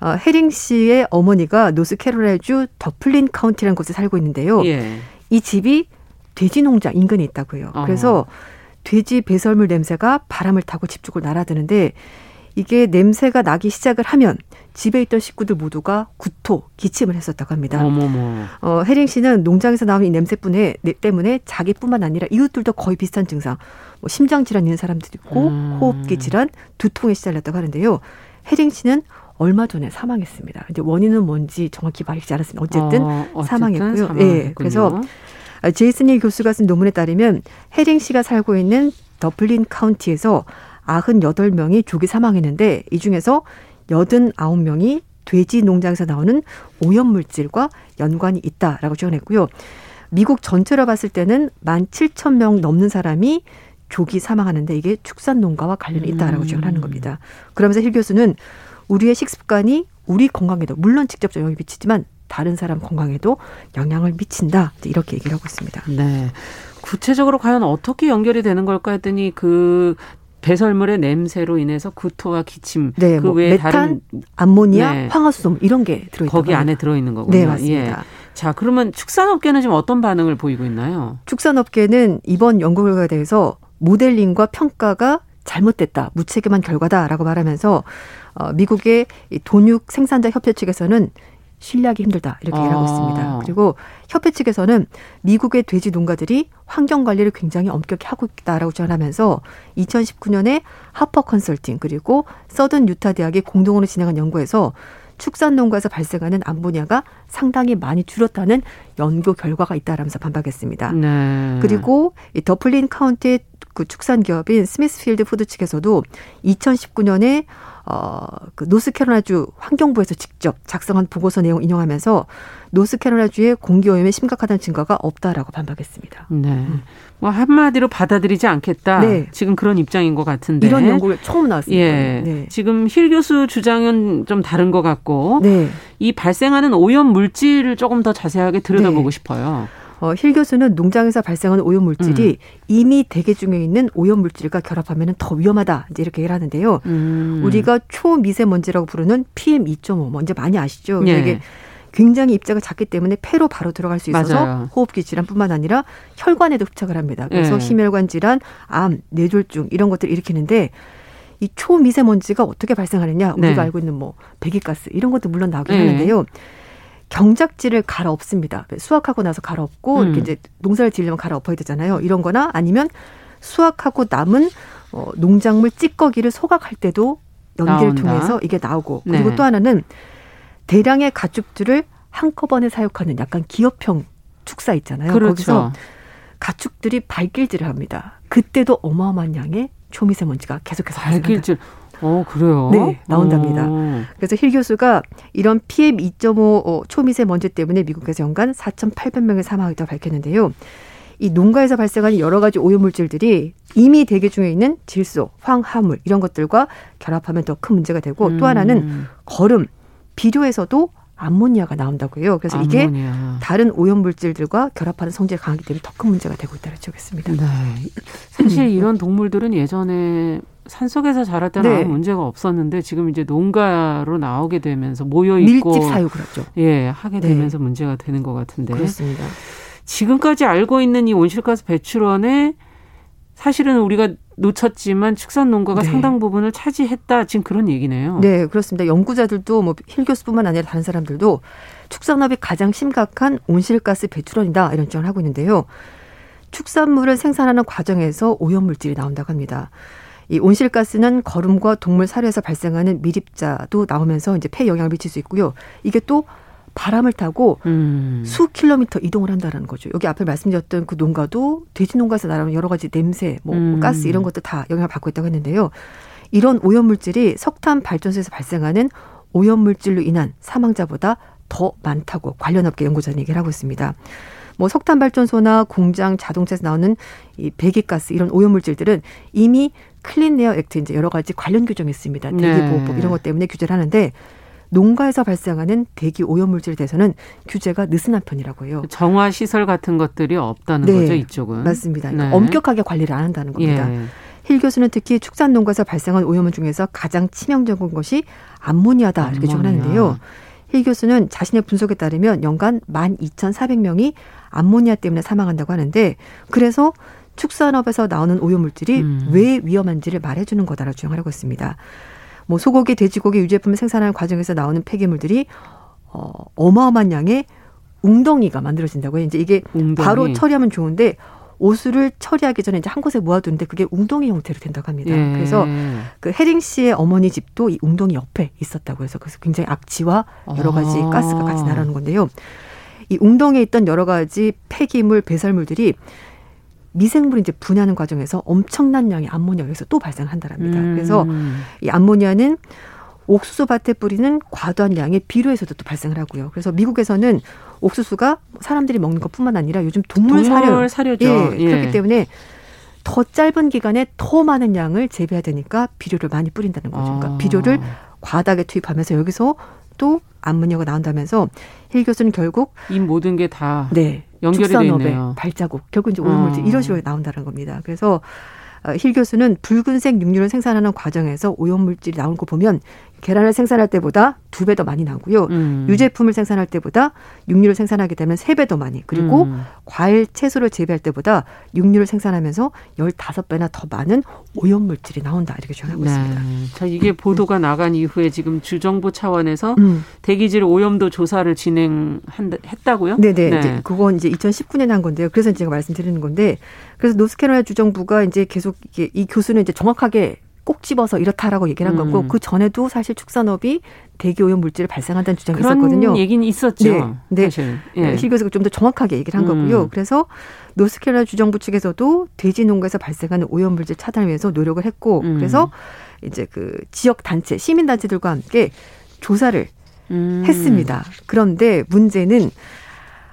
어, 헤링 씨의 어머니가 노스캐롤라주 더플린 카운티라는 곳에 살고 있는데요. 예. 이 집이 돼지 농장 인근에 있다고요. 어. 그래서 돼지 배설물 냄새가 바람을 타고 집 쪽으로 날아드는데 이게 냄새가 나기 시작을 하면 집에 있던 식구들 모두가 구토, 기침을 했었다고 합니다. 어머머. 어, 헤링 씨는 농장에서 나오는 이 냄새뿐에 때문에 자기뿐만 아니라 이웃들도 거의 비슷한 증상, 뭐 심장 질환 있는 사람들도 있고 음. 호흡기 질환, 두통에 시달렸다고 하는데요. 혜링 씨는 얼마 전에 사망했습니다. 이제 원인은 뭔지 정확히 밝히지 않았습니다. 어쨌든, 어, 어쨌든 사망했고요. 예. 네, 그래서 제이슨 일 교수가 쓴 논문에 따르면 혜링 씨가 살고 있는 더블린 카운티에서 98명이 조기 사망했는데 이 중에서 89명이 돼지 농장에서 나오는 오염물질과 연관이 있다라고 지원했고요. 미국 전체로 봤을 때는 17,000명 넘는 사람이 조기 사망하는데 이게 축산 농가와 관련이 있다라고 지원하는 음. 겁니다. 그러면서 힐 교수는 우리의 식습관이 우리 건강에도 물론 직접 영향을 미치지만 다른 사람 건강에도 영향을 미친다. 이렇게 얘기를 하고 있습니다. 네. 구체적으로 과연 어떻게 연결이 되는 걸까 했더니 그 배설물의 냄새로 인해서 구토와 기침 네, 그 뭐 외에 메탄, 다른 암모니아, 네. 황화수소 이런 게 들어 있다. 거기 안에 들어 있는 거군요. 네, 맞습니다. 예. 자, 그러면 축산업계는 지금 어떤 반응을 보이고 있나요? 축산업계는 이번 연구 결과에 대해서 모델링과 평가가 잘못됐다, 무책임한 결과다라고 말하면서 어, 미국의 돈육 생산자 협회 측에서는 신뢰하기 힘들다 이렇게 아. 얘기하고 있습니다. 그리고 협회 측에서는 미국의 돼지 농가들이 환경 관리를 굉장히 엄격히 하고 있다라고 전하면서 2019년에 하퍼 컨설팅 그리고 서던 유타 대학이 공동으로 진행한 연구에서 축산 농가에서 발생하는 암모니아가 상당히 많이 줄었다는 연구 결과가 있다라면서 반박했습니다. 네. 그리고 이 더플린 카운티의 그 축산 기업인 스미스필드 푸드 측에서도 2019년에 어, 그 노스캐롤라주 환경부에서 직접 작성한 보고서 내용 인용하면서 노스캐롤라주의 공기 오염이 심각하다는 증거가 없다라고 반박했습니다. 네. 음. 뭐 한마디로 받아들이지 않겠다. 네. 지금 그런 입장인 것 같은데. 이런 연구가 처음 나왔습니다. 예. 네. 지금 힐 교수 주장은 좀 다른 것 같고 네. 이 발생하는 오염 물질을 조금 더 자세하게 들여다보고 네. 싶어요. 어, 힐 교수는 농장에서 발생하는 오염 물질이 음. 이미 대기 중에 있는 오염 물질과 결합하면 더 위험하다. 이제 이렇게 얘기를 하는데요. 음. 우리가 초미세먼지라고 부르는 PM 2.5 먼지 많이 아시죠? 예. 이게 굉장히 입자가 작기 때문에 폐로 바로 들어갈 수 있어서 맞아요. 호흡기 질환뿐만 아니라 혈관에도 흡착을 합니다. 그래서 예. 심혈관 질환, 암, 뇌졸중 이런 것들을 일으키는데 이 초미세먼지가 어떻게 발생하느냐 우리가 네. 알고 있는 뭐 배기가스 이런 것도 물론 나오긴 네. 하는데요. 경작지를 갈아엎습니다. 수확하고 나서 갈아엎고 음. 이렇게 이제 농사를 지으려면 갈아엎어야 되잖아요. 이런 거나 아니면 수확하고 남은 어, 농작물 찌꺼기를 소각할 때도 연기를 나온다. 통해서 이게 나오고 그리고 네. 또 하나는 대량의 가축들을 한꺼번에 사육하는 약간 기업형 축사 있잖아요. 그렇죠. 거기서 가축들이 발길질을 합니다. 그때도 어마어마한 양의 초미세먼지가 계속해서 발길질. 어, 그래요? 네, 나온답니다. 오. 그래서 힐 교수가 이런 PM 2.5 어, 초미세 먼지 때문에 미국에서 연간 4,800명의 사망했다고 밝혔는데요. 이 농가에서 발생하는 여러 가지 오염물질들이 이미 대기 중에 있는 질소, 황화물 이런 것들과 결합하면 더 큰 문제가 되고 음. 또 하나는 음. 거름, 비료에서도 암모니아가 나온다고 해요. 그래서 암모니아. 이게 다른 오염물질들과 결합하는 성질이 강하기 때문에 더 큰 문제가 되고 있다고 지적했습니다. 네. 사실 음. 이런 동물들은 예전에 산속에서 때는 네. 아무 문제가 없었는데 지금 이제 농가로 나오게 되면서 모여 있고 밀집 사육을 하죠. 예, 하게 네. 되면서 네. 문제가 되는 것 같은데. 그렇습니다. 지금까지 알고 있는 이 온실가스 배출원에 사실은 우리가 놓쳤지만 축산 농가가 네. 상당 부분을 차지했다. 지금 그런 얘기네요. 네, 그렇습니다. 연구자들도 뭐 힐 교수뿐만 아니라 다른 사람들도 축산업이 가장 심각한 온실가스 배출원이다 이런 주장을 하고 있는데요. 축산물을 생산하는 과정에서 오염물질이 나온다고 합니다. 이 온실가스는 거름과 동물 사료에서 발생하는 미립자도 나오면서 이제 폐에 영향을 미칠 수 있고요. 이게 또 바람을 타고 음. 수 킬로미터 이동을 한다는 거죠. 여기 앞에 말씀드렸던 그 농가도 돼지 농가에서 나오는 여러 가지 냄새, 뭐 음. 가스 이런 것도 다 영향을 받고 있다고 했는데요. 이런 오염물질이 석탄 발전소에서 발생하는 오염물질로 인한 사망자보다 더 많다고 관련 업계 연구자는 얘기를 하고 있습니다. 뭐 석탄 발전소나 공장 자동차에서 나오는 이 배기가스 이런 오염물질들은 이미 Clean Air Act 이제 여러 가지 관련 규정이 있습니다. 대기 보호법 네. 이런 것 때문에 규제를 하는데 농가에서 발생하는 대기 오염물질에 대해서는 규제가 느슨한 편이라고 해요. 정화 시설 같은 것들이 없다는 네, 거죠, 이쪽은. 맞습니다. 그러니까 네. 엄격하게 관리를 안 한다는 겁니다. 예. 힐 교수는 특히 축산 농가에서 발생한 오염물 중에서 가장 치명적인 것이 암모니아다 이렇게 주장하는데요. 힐 교수는 자신의 분석에 따르면 연간 12,400명이 암모니아 때문에 사망한다고 하는데 그래서 축산업에서 나오는 오염물질이 음. 왜 위험한지를 말해주는 거다라고 주장하고 있습니다. 뭐 소고기, 돼지고기 유제품을 생산하는 과정에서 나오는 폐기물들이 어, 어마어마한 양의 웅덩이가 만들어진다고요. 이제 이게 웅덩이. 바로 처리하면 좋은데 오수를 처리하기 전에 이제 한 곳에 모아두는데 그게 웅덩이 형태로 된다고 합니다. 예. 그래서 그 해링 씨의 어머니 집도 이 웅덩이 옆에 있었다고 해서 그래서 굉장히 악취와 여러 가지 아. 가스가 같이 나라는 건데요. 이 웅덩이에 있던 여러 가지 폐기물 배설물들이 미생물이 이제 분해하는 과정에서 엄청난 양의 암모니아 여기서 또 발생한다랍니다. 음. 그래서 이 암모니아는 옥수수 밭에 뿌리는 과도한 양의 비료에서도 또 발생을 하고요. 그래서 미국에서는 옥수수가 사람들이 먹는 것뿐만 아니라 요즘 동물, 동물 사료, 죠 예, 예. 그렇기 때문에 더 짧은 기간에 더 많은 양을 재배해야 되니까 비료를 많이 뿌린다는 거죠. 그러니까 아. 비료를 과다하게 투입하면서 여기서 또 암모니아가 나온다면서 힐 교수는 결국 이 모든 게다 네, 연결이 돼 있네요. 발자국 결국 이제 오염물질 어. 이런 식으로 나온다는 겁니다. 그래서 어, 힐 교수는 붉은색 육류를 생산하는 과정에서 오염물질이 나온 거 보면 계란을 생산할 때보다 두 배 더 많이 나고요. 음. 유제품을 생산할 때보다 육류를 생산하게 되면 세 배 더 많이. 그리고 음. 과일, 채소를 재배할 때보다 육류를 생산하면서 열다섯 배나 더 많은 오염 물질이 나온다. 이렇게 주장하고 네. 있습니다. 자, 이게 보도가 나간 이후에 지금 주정부 차원에서 음. 대기질 오염도 조사를 진행했다고요? 네네. 네. 이제 그건 이제 2019년에 한 건데요. 그래서 제가 말씀드리는 건데 그래서 노스캐롤라이나 주정부가 이제 계속 이게 이 교수는 이제 정확하게 꼭 집어서 이렇다라고 얘기를 한 음. 거고 그 전에도 사실 축산업이 대기 오염 물질을 발생한다는 주장이 있었거든요. 얘기는 있었죠. 네, 네. 예. 실 교수가 좀 더 정확하게 얘기를 한 거고요. 음. 그래서 노스캐롤라이나 주정부 측에서도 돼지 농가에서 발생하는 오염 물질 차단을 위해서 노력을 했고 음. 그래서 이제 그 지역 단체 시민 단체들과 함께 조사를 음. 했습니다. 그런데 문제는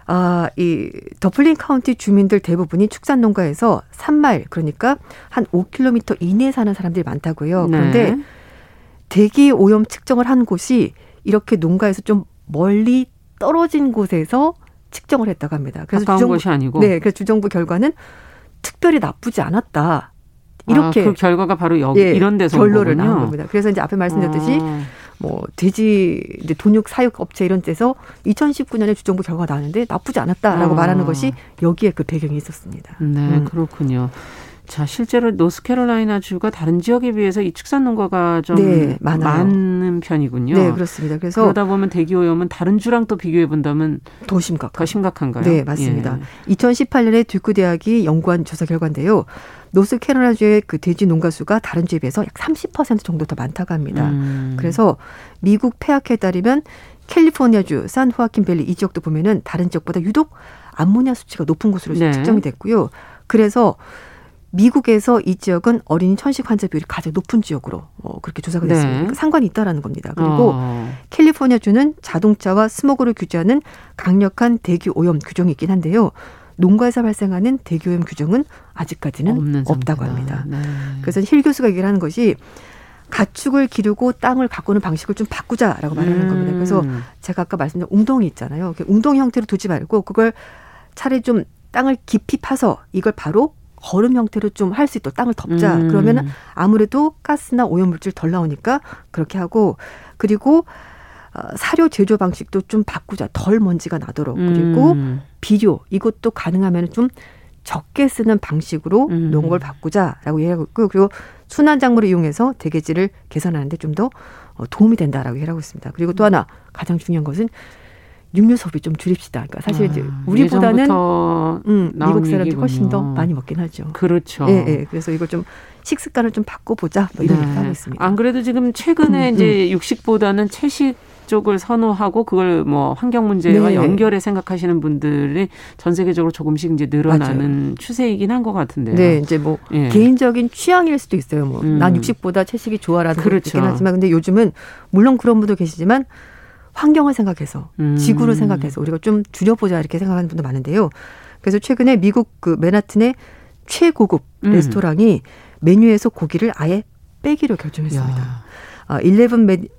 아, 이 더플린 카운티 주민들 대부분이 축산 농가에서 산말 그러니까 한 5km 이내에 사는 사람들이 많다고요. 네. 그런데 대기 오염 측정을 한 곳이 이렇게 농가에서 좀 멀리 떨어진 곳에서 측정을 했다고 합니다. 그래서 주정부, 것이 아니고 네, 그래서 주정부 결과는 특별히 나쁘지 않았다. 이렇게 아, 그 결과가 바로 여기 예, 이런 데서 결론을 나온 겁니다. 그래서 이제 앞에 말씀드렸듯이 아. 뭐 돼지 이제 돈육 사육 업체 이런 데서 2019년에 주정부 결과가 나왔는데 나쁘지 않았다라고 아. 말하는 것이 여기에 그 배경이 있었습니다. 네, 음. 그렇군요. 자, 실제로 노스캐롤라이나 주가 다른 지역에 비해서 이 축산 농가가 좀 네, 많은 편이군요. 네, 그렇습니다. 그래서 그러다 보면 대기 오염은 다른 주랑 또 비교해 본다면 더 심각, 더 심각한가요? 네, 맞습니다. 예. 2018년에 듀크 대학이 연구한 조사 결과인데요. 노스캐롤라이나주의 그 돼지 농가 수가 다른 주에 비해서 약 30% 정도 더 많다고 합니다. 음. 그래서 미국 폐학회에 따르면 캘리포니아주 산후아킨밸리 이 지역도 보면은 다른 지역보다 유독 암모니아 수치가 높은 곳으로 네. 측정이 됐고요. 그래서 미국에서 이 지역은 어린이 천식 환자 비율이 가장 높은 지역으로 어, 그렇게 조사가 네. 됐습니다. 네. 그러니까 상관이 있다라는 겁니다. 그리고 어. 캘리포니아주는 자동차와 스모그를 규제하는 강력한 대기 오염 규정이 있긴 한데요. 농가에서 발생하는 대기 오염 규정은 아직까지는 없다고 합니다. 네. 그래서 힐 교수가 얘기를 하는 것이 가축을 기르고 땅을 가꾸는 방식을 좀 바꾸자라고 말하는 음. 겁니다. 그래서 제가 아까 말씀드린 웅덩이 있잖아요. 웅덩이 형태로 두지 말고 그걸 차라리 좀 땅을 깊이 파서 이걸 바로 거름 형태로 좀 할 수 있도록 땅을 덮자. 음. 그러면 아무래도 가스나 오염물질 덜 나오니까 그렇게 하고 그리고 어, 사료 제조 방식도 좀 바꾸자. 덜 먼지가 나도록. 그리고 음. 비료 이것도 가능하면 좀 적게 쓰는 방식으로 음. 농업을 바꾸자라고 얘기하고 있고요. 그리고 순환 작물을 이용해서 대개질을 개선하는데 좀더 어, 도움이 된다라고 얘기하고 있습니다. 그리고 또 하나 가장 중요한 것은 육류 소비 좀 줄입시다. 그러니까 사실 아, 이제 우리보다는 음, 미국 사람들이 훨씬 더 많이 먹긴 하죠. 그렇죠. 예, 예. 그래서 이걸 좀 식습관을 좀 바꿔보자 뭐 이런 네. 얘기 하고 있습니다. 안 그래도 지금 최근에 음, 이제 음. 육식보다는 채식 쪽을 선호하고 그걸 뭐 환경 문제와 네. 연결해 생각하시는 분들이 전 세계적으로 조금씩 이제 늘어나는 맞아요. 추세이긴 한 것 같은데요. 네, 이제 뭐 예. 개인적인 취향일 수도 있어요. 뭐난 음. 육식보다 채식이 좋아라는 그렇죠. 있긴 하지만 근데 요즘은 물론 그런 분도 계시지만 환경을 생각해서 음. 지구를 생각해서 우리가 좀 줄여보자 이렇게 생각하는 분도 많은데요. 그래서 최근에 미국 그 맨하튼의 최고급 음. 레스토랑이 메뉴에서 고기를 아예 빼기로 결정했습니다. 야. 어, 11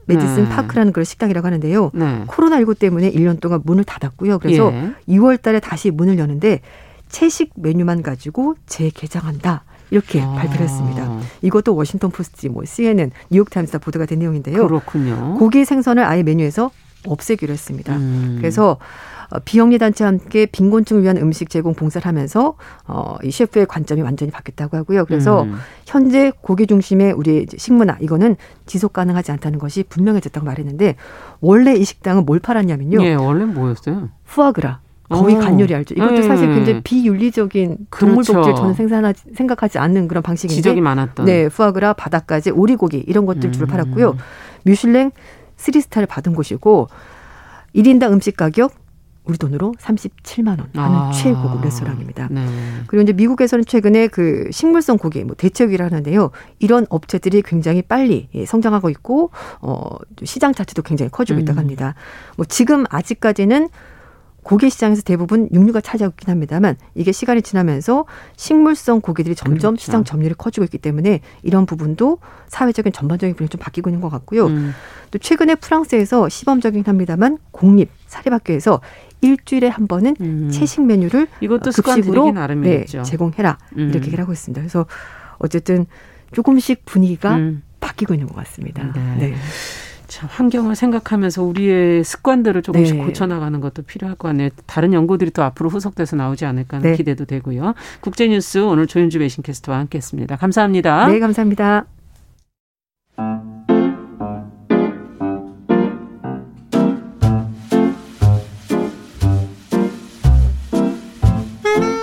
메디슨 네. 파크라는 그런 식당이라고 하는데요. 네. 코로나19 때문에 1년 동안 문을 닫았고요. 그래서 예. 2월 달에 다시 문을 여는데 채식 메뉴만 가지고 재개장한다. 이렇게 아. 발표를 했습니다. 이것도 워싱턴 포스트, 뭐 CNN, 뉴욕 타임스다 보도가 된 내용인데요. 그렇군요. 고기 생선을 아예 메뉴에서 없애기로 했습니다. 음. 그래서 어, 비영리 단체와 함께 빈곤층을 위한 음식 제공 봉사를 하면서 어, 이 셰프의 관점이 완전히 바뀌었다고 하고요. 그래서 음. 현재 고기 중심의 우리 식문화 이거는 지속 가능하지 않다는 것이 분명해졌다고 말했는데 원래 이 식당은 뭘 팔았냐면요. 예, 원래 뭐였어요? 푸아그라. 거의 오. 간요리 알죠. 이것도 네. 사실 굉장히 비윤리적인 동물 그렇죠. 복지를 저는 생산하지 생각하지 않는 그런 방식인데 지적이 많았던. 네, 푸아그라, 바닷가재, 오리고기 이런 것들 주로 음. 팔았고요. 뮤슐랭 3스타를 받은 곳이고 1인당 음식 가격 우리 돈으로 37만 원 하는 아. 최고급 레스토랑입니다. 네. 그리고 이제 미국에서는 최근에 그 식물성 고기 뭐 대체육이라 하는데요. 이런 업체들이 굉장히 빨리 예, 성장하고 있고 어 시장 자체도 굉장히 커지고 있다고 음. 합니다. 뭐 지금 아직까지는 고기 시장에서 대부분 육류가 차지하고 있긴 합니다만 이게 시간이 지나면서 식물성 고기들이 점점 그렇죠. 시장 점유율이 커지고 있기 때문에 이런 부분도 사회적인 전반적인 분위기 좀 바뀌고 있는 것 같고요. 음. 또 최근에 프랑스에서 시범적이긴 합니다만 공립 사립학교에서 일주일에 한 번은 음. 채식 메뉴를 이것도 급식으로 네, 제공해라 음. 이렇게 얘기를 하고 있습니다. 그래서 어쨌든 조금씩 분위기가 음. 바뀌고 있는 것 같습니다. 네. 네. 참 환경을 생각하면서 우리의 습관들을 조금씩 네. 고쳐나가는 것도 필요할 것 같네요. 다른 연구들이 또 앞으로 후속돼서 나오지 않을까 하는 네. 기대도 되고요. 국제뉴스 오늘 조윤주 배신캐스트와 함께했습니다. 감사합니다. 네, 감사합니다.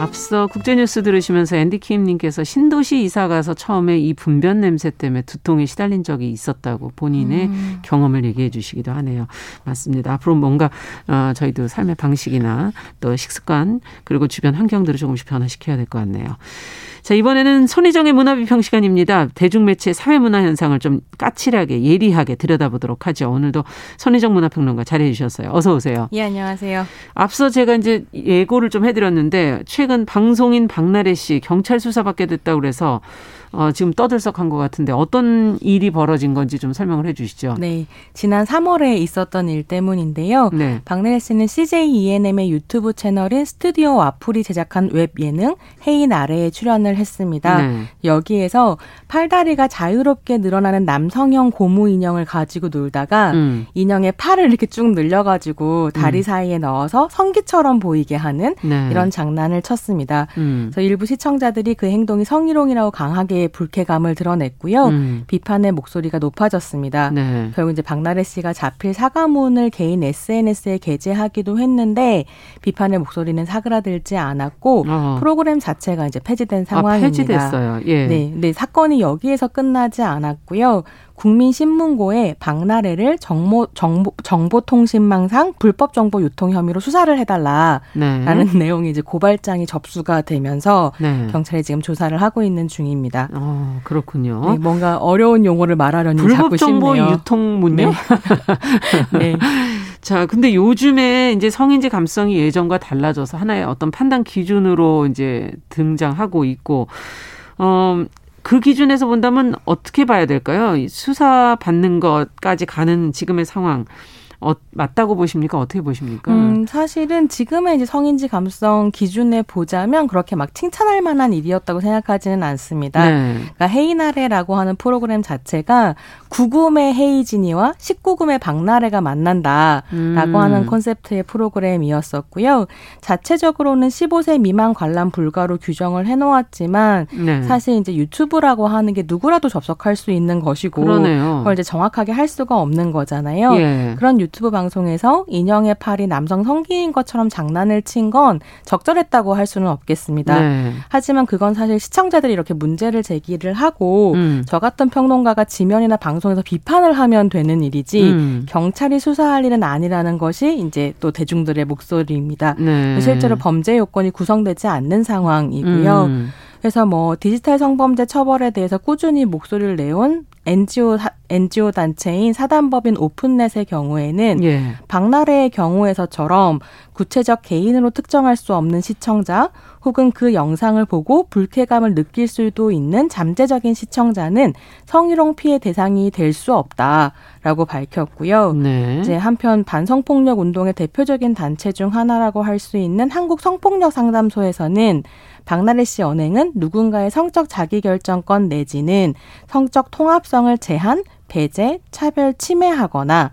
앞서 국제뉴스 들으시면서 앤디킴님께서 신도시 이사 가서 처음에 이 분변 냄새 때문에 두통에 시달린 적이 있었다고 본인의 음. 경험을 얘기해 주시기도 하네요. 맞습니다. 앞으로 뭔가 어, 저희도 삶의 방식이나 또 식습관 그리고 주변 환경들을 조금씩 변화시켜야 될 것 같네요. 자, 이번에는 손희정의 문화비평 시간입니다. 대중매체 사회문화 현상을 좀 까칠하게 예리하게 들여다보도록 하죠. 오늘도 손희정 문화평론가 자리해 주셨어요. 어서 오세요. 예, 안녕하세요. 앞서 제가 이제 예고를 좀 해드렸는데 최근 방송인 박나래 씨 경찰 수사받게 됐다고 그래서 어, 지금 떠들썩한 것 같은데 어떤 일이 벌어진 건지 좀 설명을 해 주시죠. 네. 지난 3월에 있었던 일 때문인데요. 네. 박나래 씨는 CJ ENM의 유튜브 채널인 스튜디오 와플이 제작한 웹 예능 헤이나래에 출연을 했습니다. 네. 여기에서 팔다리가 자유롭게 늘어나는 남성형 고무 인형을 가지고 놀다가 음. 인형의 팔을 이렇게 쭉 늘려가지고 다리 음. 사이에 넣어서 성기처럼 보이게 하는 네. 이런 장난을 쳤습니다. 음. 그래서 일부 시청자들이 그 행동이 성희롱이라고 강하게 불쾌감을 드러냈고요. 음. 비판의 목소리가 높아졌습니다. 네. 결국 이제 박나래 씨가 자필 사과문을 개인 SNS에 게재하기도 했는데 비판의 목소리는 사그라들지 않았고 어. 프로그램 자체가 이제 폐지된 아, 상황입니다. 아, 폐지됐어요. 예. 네, 네 사건이 여기에서 끝나지 않았고요. 국민신문고에 박나래를 정보, 정보, 정보통신망상 불법 정보 유통 혐의로 수사를 해달라라는 네. 내용이 이제 고발장이 접수가 되면서 네. 경찰이 지금 조사를 하고 있는 중입니다. 어, 그렇군요. 네, 뭔가 어려운 용어를 말하려니 불법 정보 유통 문요? 네. 네. 자, 근데 요즘에 이제 성인지 감성이 예전과 달라져서 하나의 어떤 판단 기준으로 이제 등장하고 있고, 어, 그 기준에서 본다면 어떻게 봐야 될까요? 수사 받는 것까지 가는 지금의 상황. 어, 맞다고 보십니까? 어떻게 보십니까? 음, 사실은 지금의 이제 성인지 감수성 기준에 보자면 그렇게 막 칭찬할 만한 일이었다고 생각하지는 않습니다. 네. 그러니까 헤이나레라고 하는 프로그램 자체가 구금의 헤이진이와 19금의 박나래가 만난다라고 음. 하는 콘셉트의 프로그램이었었고요. 자체적으로는 15세 미만 관람 불가로 규정을 해놓았지만 네. 사실 이제 유튜브라고 하는 게 누구라도 접속할 수 있는 것이고 그러네요. 그걸 이제 정확하게 할 수가 없는 거잖아요. 예. 그런 유 튜브 방송에서 인형의 팔이 남성 성기인 것처럼 장난을 친 건 적절했다고 할 수는 없겠습니다. 네. 하지만 그건 사실 시청자들이 이렇게 문제를 제기를 하고 음. 저 같은 평론가가 지면이나 방송에서 비판을 하면 되는 일이지 음. 경찰이 수사할 일은 아니라는 것이 이제 또 대중들의 목소리입니다. 네. 실제로 범죄 요건이 구성되지 않는 상황이고요. 음. 그래서 뭐 디지털 성범죄 처벌에 대해서 꾸준히 목소리를 내온 NGO NGO 단체인 사단법인 오픈넷의 경우에는 예. 박나래의 경우에서처럼 구체적 개인으로 특정할 수 없는 시청자 혹은 그 영상을 보고 불쾌감을 느낄 수도 있는 잠재적인 시청자는 성희롱 피해 대상이 될 수 없다라고 밝혔고요. 네. 이제 한편 반성폭력 운동의 대표적인 단체 중 하나라고 할 수 있는 한국 성폭력 상담소에서는 박나래 씨 언행은 누군가의 성적 자기결정권 내지는 성적 통합성을 제한, 배제, 차별, 침해하거나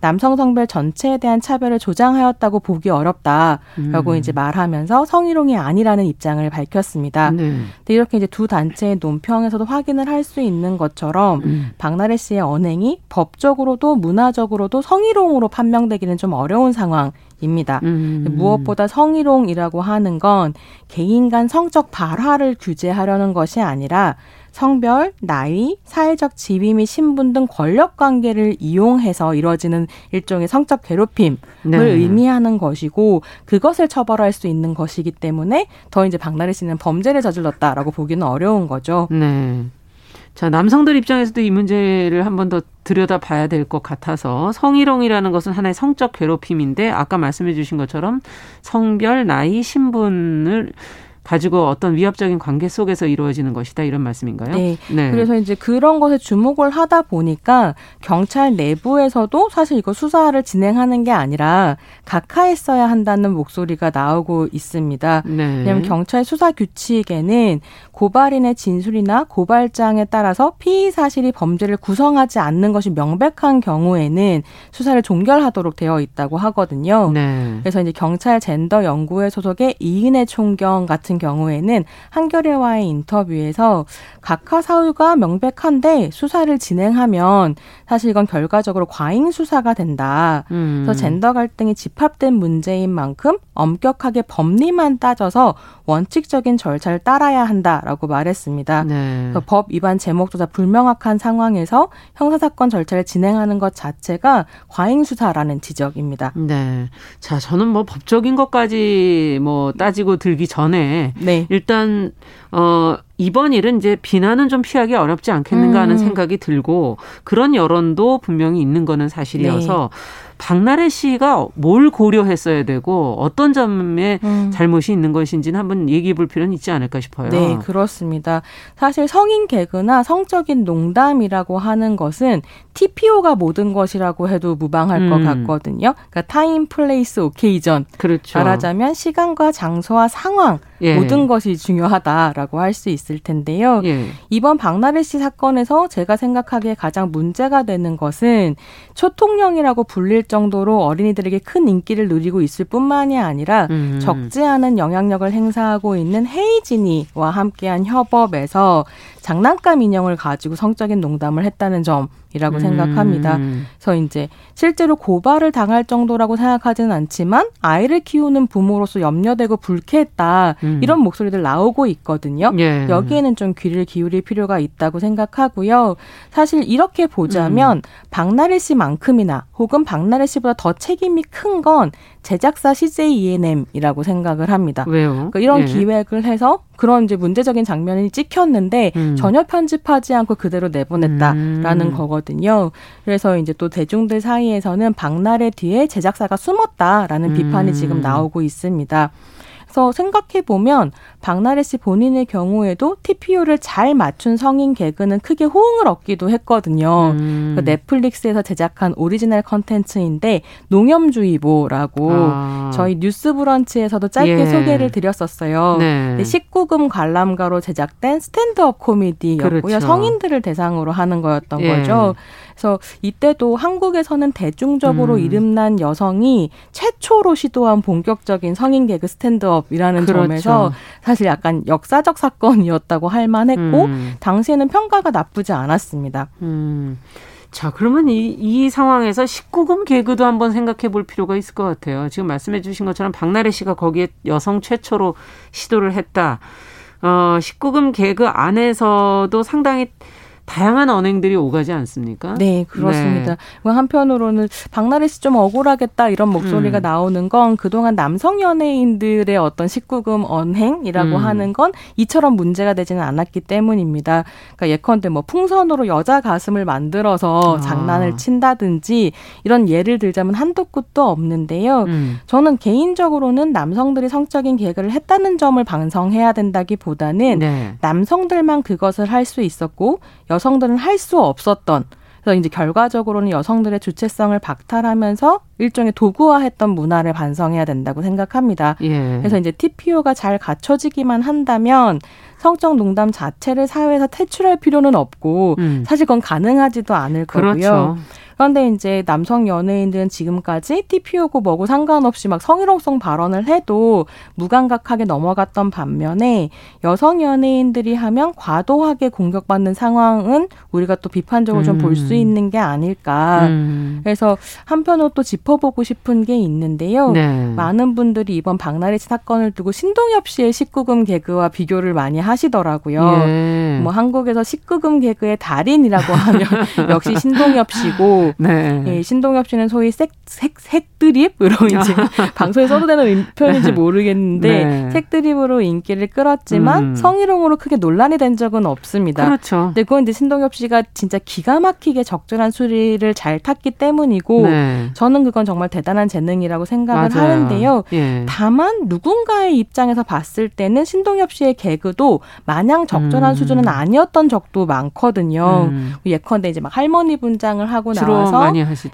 남성 성별 전체에 대한 차별을 조장하였다고 보기 어렵다라고 음. 이제 말하면서 성희롱이 아니라는 입장을 밝혔습니다. 네. 근데 이렇게 이제 두 단체의 논평에서도 확인을 할 수 있는 것처럼 음. 박나래 씨의 언행이 법적으로도 문화적으로도 성희롱으로 판명되기는 좀 어려운 상황. 입니다. 음. 무엇보다 성희롱이라고 하는 건 개인 간 성적 발화를 규제하려는 것이 아니라 성별, 나이, 사회적 지위 및 신분 등 권력 관계를 이용해서 이뤄지는 일종의 성적 괴롭힘을 네. 의미하는 것이고 그것을 처벌할 수 있는 것이기 때문에 더 이제 박나래 씨는 범죄를 저질렀다라고 보기는 어려운 거죠. 네. 자, 남성들 입장에서도 이 문제를 한 번 더 들여다 봐야 될 것 같아서 성희롱이라는 것은 하나의 성적 괴롭힘인데 아까 말씀해 주신 것처럼 성별, 나이, 신분을 가지고 어떤 위협적인 관계 속에서 이루어지는 것이다 이런 말씀인가요? 네. 네. 그래서 이제 그런 것에 주목을 하다 보니까 경찰 내부에서도 사실 이거 수사를 진행하는 게 아니라 각하했어야 한다는 목소리가 나오고 있습니다. 네. 왜냐하면 경찰 수사 규칙에는 고발인의 진술이나 고발장에 따라서 피의 사실이 범죄를 구성하지 않는 것이 명백한 경우에는 수사를 종결하도록 되어 있다고 하거든요. 네. 그래서 이제 경찰 젠더 연구회 소속의 이은혜 총경 같은 경우에는 한겨레와의 인터뷰에서 각하 사유가 명백한데 수사를 진행하면 사실 이건 결과적으로 과잉 수사가 된다. 음. 그래서 젠더 갈등이 집합된 문제인 만큼 엄격하게 법리만 따져서 원칙적인 절차를 따라야 한다라고 말했습니다. 네. 법 위반 제목조차 불명확한 상황에서 형사 사건 절차를 진행하는 것 자체가 과잉 수사라는 지적입니다. 네. 자, 저는 뭐 법적인 것까지 뭐 따지고 들기 전에 네. 일단 어 이번 일은 이제 비난은 좀 피하기 어렵지 않겠는가 하는 음. 생각이 들고 그런 여론도 분명히 있는 거는 사실이어서 네. 박나래 씨가 뭘 고려했어야 되고 어떤 점에 음. 잘못이 있는 것인지는 한번 얘기해 볼 필요는 있지 않을까 싶어요. 네, 그렇습니다. 사실 성인 개그나 성적인 농담이라고 하는 것은 TPO가 모든 것이라고 해도 무방할 음. 것 같거든요. 그러니까 time, place, occasion. 그렇죠. 말하자면 시간과 장소와 상황 예. 모든 것이 중요하다라고 할 수 있을 텐데요. 예. 이번 박나래 씨 사건에서 제가 생각하기에 가장 문제가 되는 것은 초통령이라고 불릴 정도로 어린이들에게 큰 인기를 누리고 있을 뿐만이 아니라 음. 적지 않은 영향력을 행사하고 있는 헤이지니와 함께한 협업에서 장난감 인형을 가지고 성적인 농담을 했다는 점이라고 음. 생각합니다. 그래서 이제 실제로 고발을 당할 정도라고 생각하지는 않지만 아이를 키우는 부모로서 염려되고 불쾌했다 음. 이런 목소리들 나오고 있거든요. 예. 여기에는 좀 귀를 기울일 필요가 있다고 생각하고요. 사실 이렇게 보자면 음. 박나래 씨만큼이나 혹은 박나래 씨보다 더 책임이 큰 건 제작사 CJ ENM이라고 생각을 합니다. 왜요? 그러니까 이런 예. 기획을 해서 그런 이제 문제적인 장면이 찍혔는데 음. 전혀 편집하지 않고 그대로 내보냈다라는 음. 거거든요. 그래서 이제 또 대중들 사이에서는 박나래 뒤에 제작사가 숨었다라는 음. 비판이 지금 나오고 있습니다. 그래서 생각해 보면 박나래 씨 본인의 경우에도 TPO를 잘 맞춘 성인 개그는 크게 호응을 얻기도 했거든요. 음. 그 넷플릭스에서 제작한 오리지널 컨텐츠인데 농염주의보라고 아. 저희 뉴스브런치에서도 짧게 예. 소개를 드렸었어요. 네. 19금 관람가로 제작된 스탠드업 코미디였고요. 그렇죠. 성인들을 대상으로 하는 거였던 예. 거죠. 그래서 이때도 한국에서는 대중적으로 음. 이름난 여성이 최초로 시도한 본격적인 성인 개그 스탠드업이라는 그렇죠. 점에서 사실 약간 역사적 사건이었다고 할 만했고 음. 당시에는 평가가 나쁘지 않았습니다. 음. 자, 그러면 이, 이 상황에서 19금 개그도 한번 생각해 볼 필요가 있을 것 같아요. 지금 말씀해 주신 것처럼 박나래 씨가 거기에 여성 최초로 시도를 했다. 어, 19금 개그 안에서도 상당히 다양한 언행들이 오가지 않습니까? 네, 그렇습니다. 네. 한편으로는 박나래 씨 좀 억울하겠다 이런 목소리가 음. 나오는 건 그동안 남성 연예인들의 어떤 19금 언행이라고 음. 하는 건 이처럼 문제가 되지는 않았기 때문입니다. 그러니까 예컨대 뭐 풍선으로 여자 가슴을 만들어서 아. 장난을 친다든지 이런 예를 들자면 한도 끝도 없는데요. 음. 저는 개인적으로는 남성들이 성적인 개그를 했다는 점을 반성해야 된다기보다는 네. 남성들만 그것을 할 수 있었고 여 성들은 할 수 없었던 그래서 이제 결과적으로는 여성들의 주체성을 박탈하면서 일종의 도구화했던 문화를 반성해야 된다고 생각합니다. 예. 그래서 이제 TPO가 잘 갖춰지기만 한다면 성적 농담 자체를 사회에서 퇴출할 필요는 없고 음. 사실 그건 가능하지도 않을 거고요. 그렇죠. 그런데 이제 남성 연예인들은 지금까지 TPO고 뭐고 상관없이 막 성희롱성 발언을 해도 무감각하게 넘어갔던 반면에 여성 연예인들이 하면 과도하게 공격받는 상황은 우리가 또 비판적으로 좀 볼수 음. 있는 게 아닐까. 음. 그래서 한편으로 또 짚어보고 싶은 게 있는데요. 네. 많은 분들이 이번 박나래 씨 사건을 두고 신동엽 씨의 19금 개그와 비교를 많이 하시더라고요. 예. 뭐 한국에서 19금 개그의 달인이라고 하면 역시 신동엽 씨고 네. 예, 신동엽 씨는 소위 색, 색, 색드립으로 이제 방송에 써도 되는 표현인지 모르겠는데 네. 색드립으로 인기를 끌었지만 음. 성희롱으로 크게 논란이 된 적은 없습니다. 그렇죠. 근데 그건 이제 신동엽 씨가 진짜 기가 막히게 적절한 수리를 잘 탔기 때문이고 네. 저는 그건 정말 대단한 재능이라고 생각을 맞아요. 하는데요. 예. 다만 누군가의 입장에서 봤을 때는 신동엽 씨의 개그도 마냥 적절한 음. 수준은 아니었던 적도 많거든요. 음. 예컨대 이제 막 할머니 분장을 하고 나와서.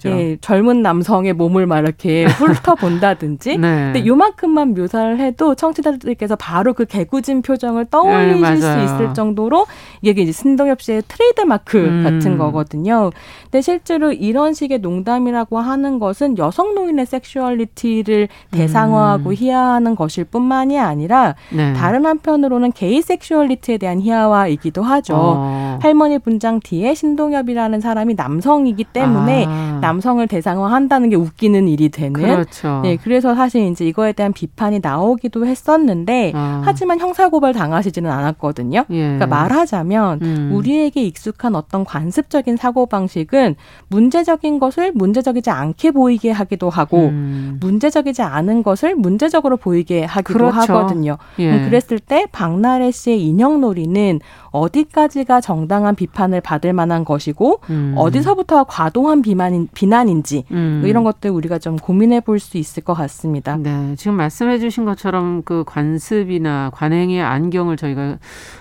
예, 젊은 남성의 몸을 막 이렇게 훑어 본다든지. 네. 근데 요만큼만 묘사를 해도 청취자들께서 바로 그 개구진 표정을 떠올리실 네, 수 있을 정도로 이게 이제 신동엽 씨의 트레이드 마크 음. 같은 거거든요. 근데 실제로 이런 식의 농담이라고 하는 것은 여성 노인의 섹슈얼리티를 대상화하고 음. 희화하는 것일 뿐만이 아니라 네. 다른 한편으로는 게이 섹슈얼리티에 대한 희화화이기도 하죠. 어. 할머니 분장 뒤에 신동엽이라는 사람이 남성이기 때문에 아. 남성을 대상화한다는 게 웃기는 일이 되는. 그렇죠. 네, 그래서 사실 이제 이거에 대한 비판이 나오기도 했었는데 아. 하지만 형사고발 당하시지는 않았거든요. 예. 그러니까 말하자면 음. 우리에게 익숙한 어떤 관습적인 사고 방식은 문제적인 것을 문제적이지 않게 보이게 하기도 하고 음. 문제적이지 않은 것을 문제적으로 보이게 하기도 그렇죠. 하거든요. 예. 그랬을 때 박나래 씨의 인형놀이는 어디까지가 정당한 비판을 받을 만한 것이고 음. 어디서부터 과도한 비만인, 비난인지 음. 뭐 이런 것들 우리가 좀 고민해 볼 수 있을 것 같습니다. 네, 지금 말씀해 주신 것처럼 그 관습이나 관행의 안경을 저희가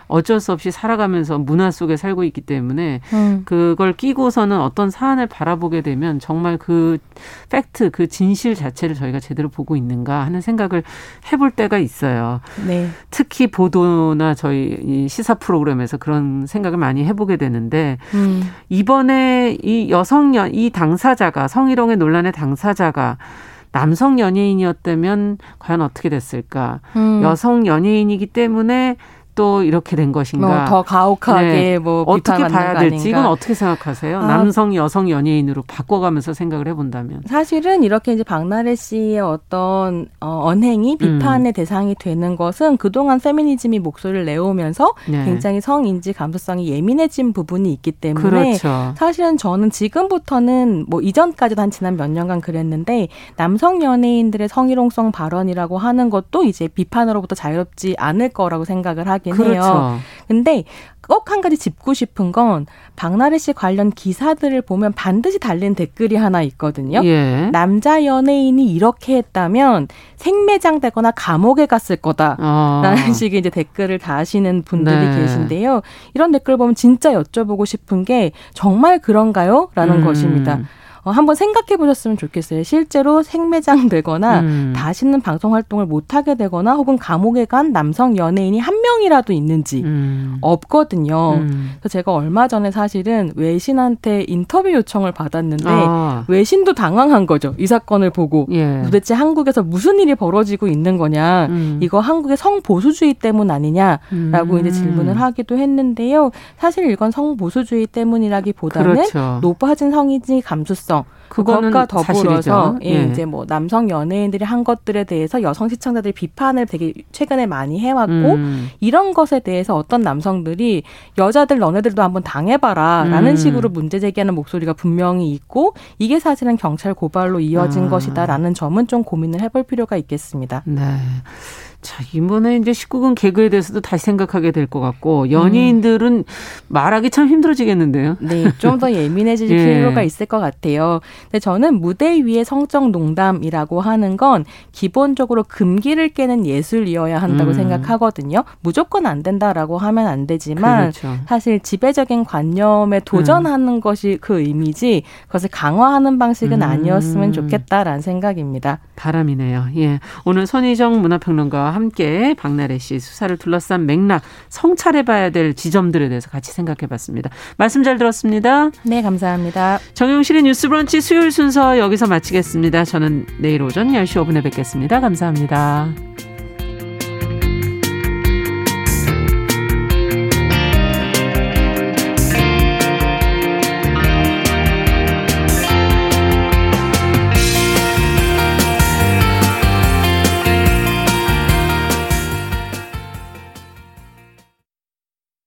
어쩔 수 없이 살아가면서 문화 속에 살고 있기 때문에 음. 그걸 끼고서는 어떤 사안을 바라보게 되면 정말 그 팩트, 그 진실 자체를 저희가 제대로 보고 있는가 하는 생각을 해볼 때가 있어요. 네. 특히 보도나 저희 시사 프로그램에서 그런 생각을 많이 해보게 되는데 음. 이번에 이 여성 연 이 당사자가 성희롱의 논란의 당사자가 남성 연예인이었다면 과연 어떻게 됐을까? 음. 여성 연예인이기 때문에 또 이렇게 된 것인가? 뭐 더 가혹하게 네. 뭐 어떻게 봐야 될지 이건 어떻게 생각하세요? 아. 남성 여성 연예인으로 바꿔가면서 생각을 해본다면 사실은 이렇게 이제 박나래 씨의 어떤 어, 언행이 음. 비판의 음. 대상이 되는 것은 그동안 페미니즘이 목소리를 내오면서 네. 굉장히 성인지 감수성이 예민해진 부분이 있기 때문에 그렇죠. 사실은 저는 지금부터는 뭐 이전까지도 한 지난 몇 년간 그랬는데 남성 연예인들의 성희롱성 발언이라고 하는 것도 이제 비판으로부터 자유롭지 않을 거라고 생각을 하기 하긴 그렇죠. 해요. 근데 꼭 한 가지 짚고 싶은 건 박나래 씨 관련 기사들을 보면 반드시 달린 댓글이 하나 있거든요. 예. 남자 연예인이 이렇게 했다면 생매장되거나 감옥에 갔을 거다라는 아. 식의 이제 댓글을 다시는 분들이 네. 계신데요. 이런 댓글 보면 진짜 여쭤보고 싶은 게 정말 그런가요? 라는 음. 것입니다. 어, 한번 생각해 보셨으면 좋겠어요. 실제로 생매장 되거나 음. 다시는 방송 활동을 못 하게 되거나 혹은 감옥에 간 남성 연예인이 한 명이라도 있는지 음. 없거든요. 음. 그래서 제가 얼마 전에 사실은 외신한테 인터뷰 요청을 받았는데 아. 외신도 당황한 거죠. 이 사건을 보고 예. 도대체 한국에서 무슨 일이 벌어지고 있는 거냐. 음. 이거 한국의 성보수주의 때문 아니냐라고 이제 음. 질문을 하기도 했는데요. 사실 이건 성보수주의 때문이라기보다는 그렇죠. 높아진 성인지 감수성 important 그것과 더불어서 예, 예. 이제 뭐 남성 연예인들이 한 것들에 대해서 여성 시청자들이 비판을 되게 최근에 많이 해왔고 음. 이런 것에 대해서 어떤 남성들이 여자들 너네들도 한번 당해봐라라는 음. 식으로 문제 제기하는 목소리가 분명히 있고 이게 사실은 경찰 고발로 이어진 아. 것이다라는 점은 좀 고민을 해볼 필요가 있겠습니다. 네. 자, 이번에 이제 19금 개그에 대해서도 다시 생각하게 될 것 같고, 연예인들은 음. 말하기 참 힘들어지겠는데요. 네, 좀 더 예민해질 예. 필요가 있을 것 같아요. 근데 저는 무대 위의 성적 농담이라고 하는 건 기본적으로 금기를 깨는 예술이어야 한다고 음. 생각하거든요. 무조건 안 된다라고 하면 안 되지만, 그렇죠. 사실 지배적인 관념에 도전하는 음. 것이 그 의미지, 그것을 강화하는 방식은 음. 아니었으면 좋겠다라는 생각입니다. 바람이네요. 예. 오늘 손희정 문화평론가 함께 박나래 씨 수사를 둘러싼 맥락 성찰해봐야 될 지점들에 대해서 같이 생각해봤습니다. 말씀 잘 들었습니다. 네, 감사합니다. 정용실의 뉴스브런치 수요일 순서 여기서 마치겠습니다. 저는 내일 오전 10시 5분에 뵙겠습니다. 감사합니다.